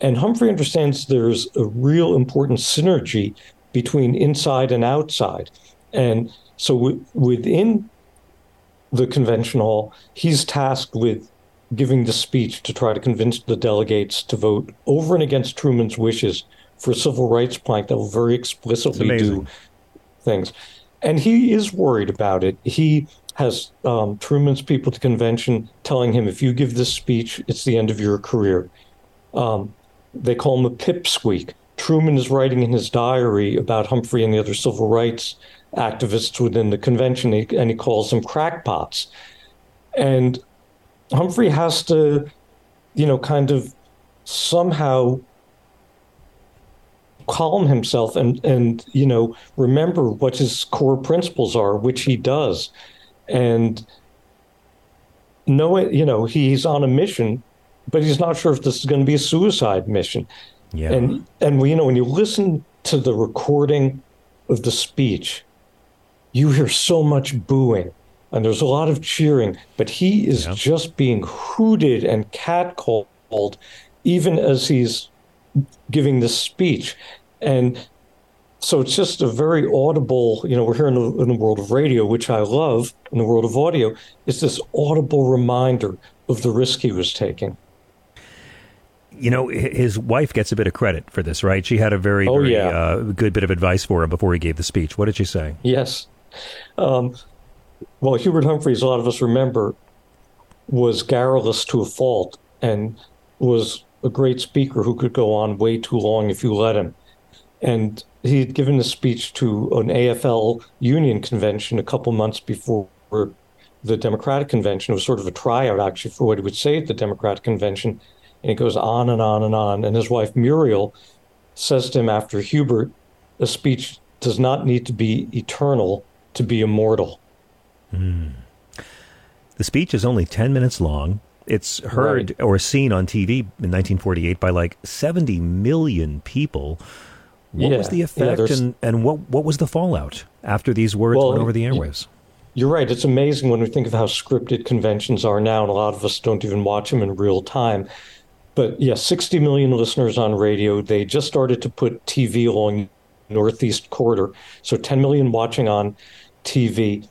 And Humphrey understands there's a real important synergy between inside and outside. And so w- within the convention hall, he's tasked with giving the speech to try to convince the delegates to vote over and against Truman's wishes for a civil rights plank that will very explicitly do things. And he is worried about it. He has um, Truman's people to convention telling him, if you give this speech, it's the end of your career. Um, they call him a pipsqueak. Truman is writing in his diary about Humphrey and the other civil rights activists within the convention, and he calls them crackpots. And Humphrey has to, you know, kind of somehow calm himself and and you know remember what his core principles are which he does. And know it you know he's on a mission but he's not sure if this is going to be a suicide mission. Yeah. And and you know when you listen to the recording of the speech you hear so much booing and there's a lot of cheering but he is yeah. just being hooted and catcalled even as he's giving this speech and so it's just a very audible, you know, we're here in the, in the, world of radio, which I love, in the world of audio, it's this audible reminder of the risk he was taking. You know, his wife gets a bit of credit for this, right? She had a very, oh, very yeah. uh, good bit of advice for him before he gave the speech. What did she say? Yes. Um, well, Hubert Humphreys, a lot of us remember, was garrulous to a fault and was a great speaker who could go on way too long if you let him. And he had given a speech to an AFL union convention a couple months before the Democratic convention. It was sort of a tryout, actually, for what he would say at the Democratic convention. And he goes on and on and on. And his wife, Muriel, says to him after Hubert, a speech does not need to be eternal to be immortal. Mm. The speech is only 10 minutes long. It's heard right. or seen on TV in 1948 by like 70 million people. What yeah, was the effect yeah, and, and what, what was the fallout after these words well, went over the airwaves? You're right. It's amazing when we think of how scripted conventions are now, and a lot of us don't even watch them in real time. But yeah, 60 million listeners on radio. They just started to put TV along Northeast Corridor. So 10 million watching on TV.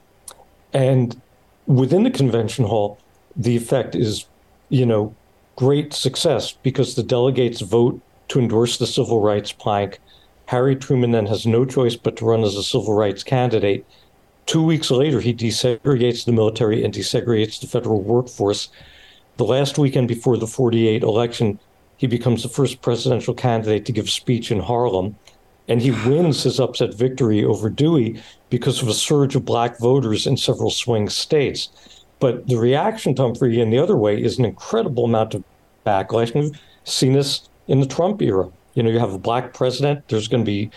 And within the convention hall, the effect is, you know, great success because the delegates vote to endorse the civil rights plank Harry Truman then has no choice but to run as a civil rights candidate. Two weeks later, he desegregates the military and desegregates the federal workforce. The last weekend before the 48 election, he becomes the first presidential candidate to give a speech in Harlem. And he wins his upset victory over Dewey because of a surge of black voters in several swing states. But the reaction to Humphrey in the other way is an incredible amount of backlash. And we've seen this in the Trump era. You know, you have a black president, there's going to be,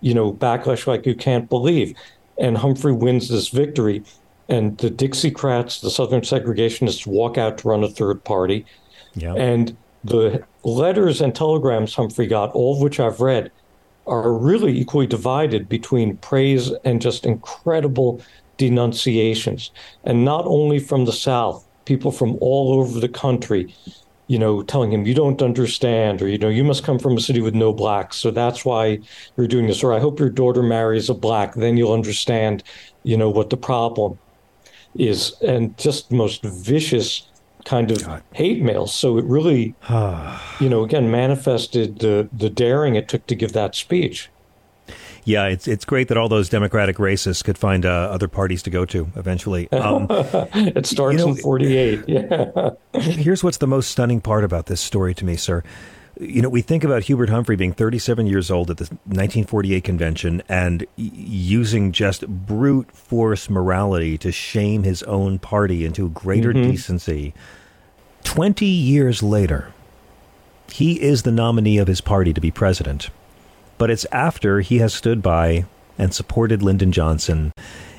you know, backlash like you can't believe. And Humphrey wins this victory. And the Dixiecrats, the Southern segregationists, walk out to run a third party. Yeah. And the letters and telegrams Humphrey got, all of which I've read, are really equally divided between praise and just incredible denunciations. And not only from the South, people from all over the country you know, telling him you don't understand, or you know, you must come from a city with no blacks, so that's why you're doing this. Or I hope your daughter marries a black, then you'll understand, you know, what the problem is, and just most vicious kind of God. hate mail. So it really, [SIGHS] you know, again manifested the the daring it took to give that speech. Yeah, it's it's great that all those Democratic racists could find uh, other parties to go to eventually. Um, [LAUGHS] it starts you know, in '48. Yeah. [LAUGHS] here's what's the most stunning part about this story to me, sir. You know, we think about Hubert Humphrey being 37 years old at the 1948 convention and using just brute force morality to shame his own party into greater mm-hmm. decency. 20 years later, he is the nominee of his party to be president but it's after he has stood by and supported Lyndon Johnson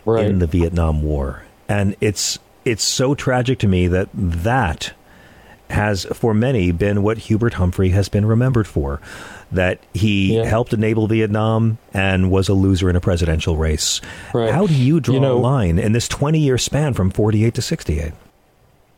right. in the Vietnam War. And it's it's so tragic to me that that has for many been what Hubert Humphrey has been remembered for that he yeah. helped enable Vietnam and was a loser in a presidential race. Right. How do you draw you know, a line in this 20 year span from 48 to 68?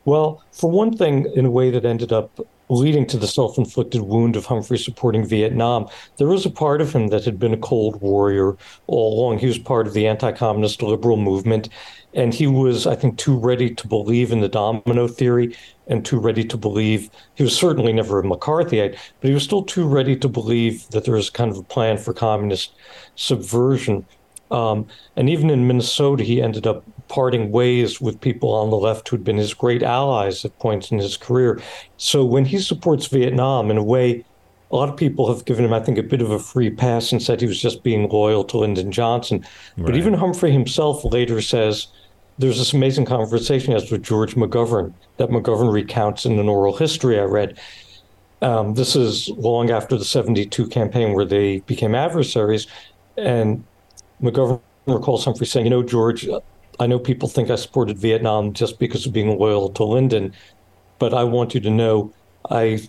Well, for one thing, in a way that ended up leading to the self inflicted wound of Humphrey supporting Vietnam, there was a part of him that had been a Cold Warrior all along. He was part of the anti communist liberal movement. And he was, I think, too ready to believe in the domino theory and too ready to believe. He was certainly never a McCarthyite, but he was still too ready to believe that there was kind of a plan for communist subversion. Um, and even in Minnesota, he ended up parting ways with people on the left who'd been his great allies at points in his career. So when he supports Vietnam, in a way, a lot of people have given him, I think, a bit of a free pass and said he was just being loyal to Lyndon Johnson. Right. But even Humphrey himself later says, there's this amazing conversation as with George McGovern that McGovern recounts in an oral history I read. Um, this is long after the 72 campaign where they became adversaries. And McGovern recalls Humphrey saying, You know, George, I know people think I supported Vietnam just because of being loyal to Lyndon, but I want you to know I,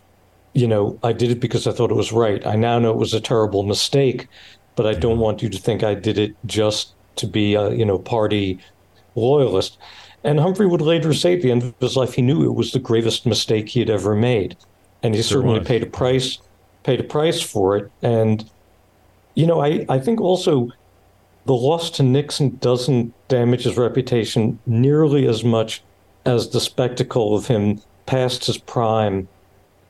you know, I did it because I thought it was right. I now know it was a terrible mistake, but I don't want you to think I did it just to be a, you know, party loyalist. And Humphrey would later say at the end of his life, he knew it was the gravest mistake he had ever made. And he certainly paid a price, paid a price for it. And, you know, I, I think also the loss to Nixon doesn't damage his reputation nearly as much as the spectacle of him past his prime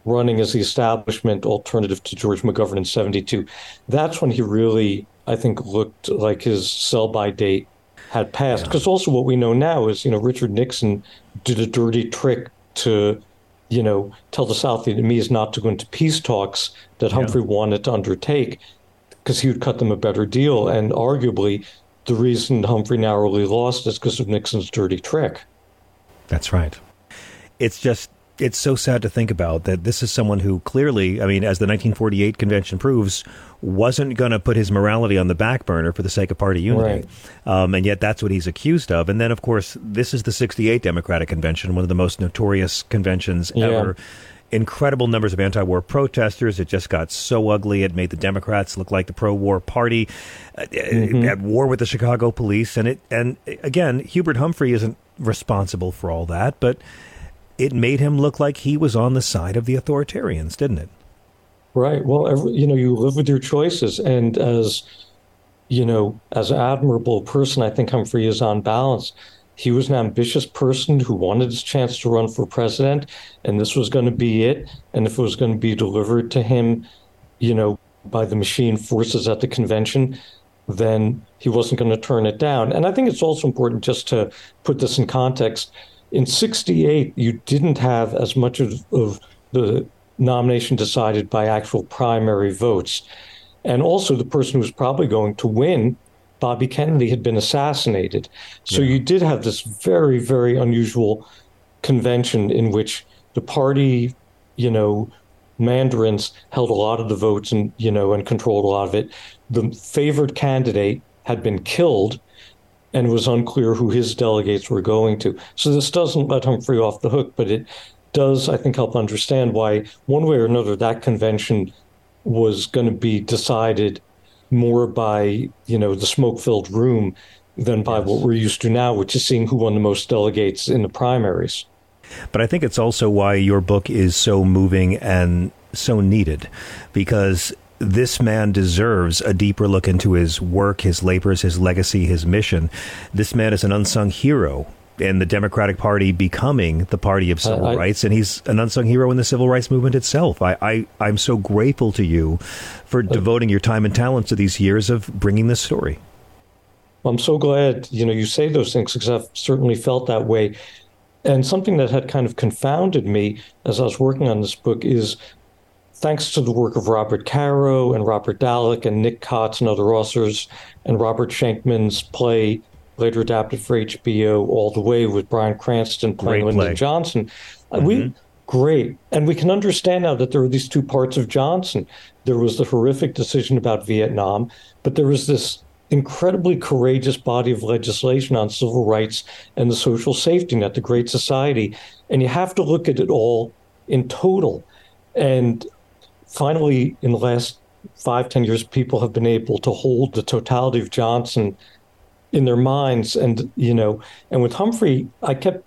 running as the establishment alternative to George McGovern in 72. That's when he really, I think, looked like his sell by date had passed. Because also what we know now is, you know, Richard Nixon did a dirty trick to, you know, tell the South Vietnamese not to go into peace talks that Humphrey yeah. wanted to undertake because he would cut them a better deal. And arguably, the reason Humphrey narrowly lost is because of Nixon's dirty trick. That's right. It's just it's so sad to think about that this is someone who clearly, I mean, as the 1948 convention proves, wasn't going to put his morality on the back burner for the sake of party unity. Right. Um, and yet that's what he's accused of. And then, of course, this is the 68 Democratic Convention, one of the most notorious conventions yeah. ever. Incredible numbers of anti war protesters. It just got so ugly. It made the Democrats look like the pro war party uh, mm-hmm. at war with the Chicago police. And it, and again, Hubert Humphrey isn't responsible for all that, but it made him look like he was on the side of the authoritarians, didn't it? Right. Well, every, you know, you live with your choices, and as you know, as an admirable person, I think Humphrey is on balance. He was an ambitious person who wanted his chance to run for president, and this was going to be it. And if it was going to be delivered to him, you know, by the machine forces at the convention, then he wasn't going to turn it down. And I think it's also important just to put this in context in 68, you didn't have as much of, of the nomination decided by actual primary votes. And also, the person who was probably going to win, Bobby Kennedy, had been assassinated. So yeah. you did have this very, very unusual convention in which the party, you know, mandarins held a lot of the votes and, you know, and controlled a lot of it. The favored candidate had been killed and it was unclear who his delegates were going to. So this doesn't let Humphrey off the hook, but it does, I think, help understand why, one way or another, that convention was going to be decided more by, you know, the smoke-filled room than by yes. what we're used to now, which is seeing who won the most delegates in the primaries. But I think it's also why your book is so moving and so needed because this man deserves a deeper look into his work, his labors, his legacy, his mission. This man is an unsung hero in the Democratic Party becoming the party of civil I, rights, and he's an unsung hero in the civil rights movement itself. I, I I'm so grateful to you for uh, devoting your time and talents to these years of bringing this story. I'm so glad you know you say those things because I've certainly felt that way. And something that had kind of confounded me as I was working on this book is thanks to the work of Robert Caro and Robert Dallek and Nick Kotz and other authors, and Robert Schenkkan's play, later adapted for HBO, All the Way with Bryan Cranston playing Great Lyndon play. Johnson. Uh, mm-hmm. We great, and we can understand now that there are these two parts of Johnson. There was the horrific decision about Vietnam, but there was this incredibly courageous body of legislation on civil rights and the social safety net, the Great Society, and you have to look at it all in total. And finally, in the last five, ten years, people have been able to hold the totality of Johnson in their minds. And, you know, and with Humphrey, I kept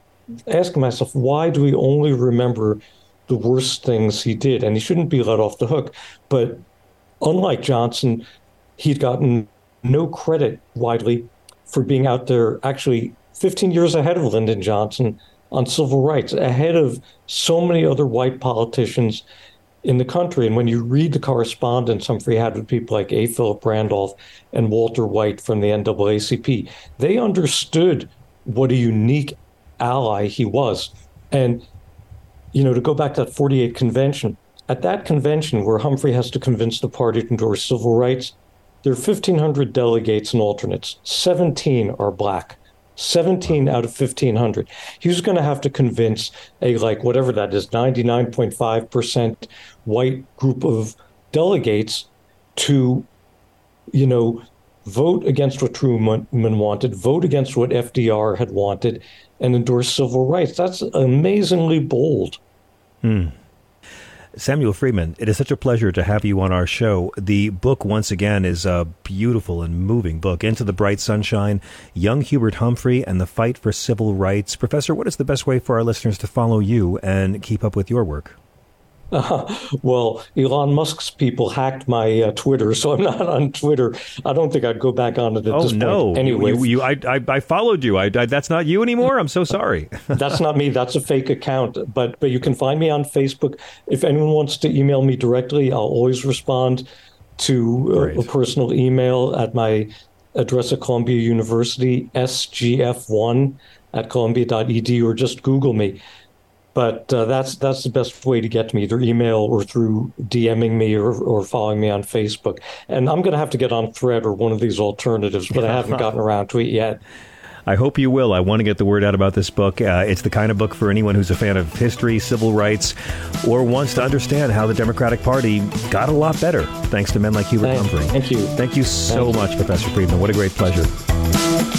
asking myself, why do we only remember the worst things he did? And he shouldn't be let off the hook. But unlike Johnson, he'd gotten no credit widely for being out there actually 15 years ahead of Lyndon Johnson on civil rights, ahead of so many other white politicians in the country. And when you read the correspondence Humphrey had with people like A. Philip Randolph and Walter White from the NAACP, they understood what a unique ally he was. And, you know, to go back to that 48 convention, at that convention where Humphrey has to convince the party to endorse civil rights, there are 1,500 delegates and alternates. 17 are black. 17 out of 1500 he was going to have to convince a like whatever that is 99.5% white group of delegates to you know vote against what truman wanted vote against what fdr had wanted and endorse civil rights. That's amazingly bold. Hmm. Samuel Freedman, it is such a pleasure to have you on our show. The book, once again, is a beautiful and moving book Into the Bright Sunshine, Young Hubert Humphrey, and the Fight for Civil Rights. Professor, what is the best way for our listeners to follow you and keep up with your work? Uh, [LAUGHS] well, Elon Musk's people hacked my uh, Twitter, so I'm not on Twitter. I don't think I'd go back on it at oh, this no. point. Anyway, you, you, I, I, I, followed you. I, I, that's not you anymore. I'm so sorry. [LAUGHS] that's not me. That's a fake account. But but you can find me on Facebook. If anyone wants to email me directly, I'll always respond to uh, a personal email at my address at Columbia University, sgf1 at columbia.edu, or just Google me but uh, that's that's the best way to get to me, either email or through DMing me or, or following me on Facebook. And I'm going to have to get on Thread or one of these alternatives, but I haven't [LAUGHS] gotten around to it yet. I hope you will. I want to get the word out about this book. Uh, it's the kind of book for anyone who's a fan of history, civil rights, or wants to understand how the Democratic Party got a lot better thanks to men like Hubert Humphrey. Thank you. Thank you so Thank much, you. Professor Freedman. What a great pleasure.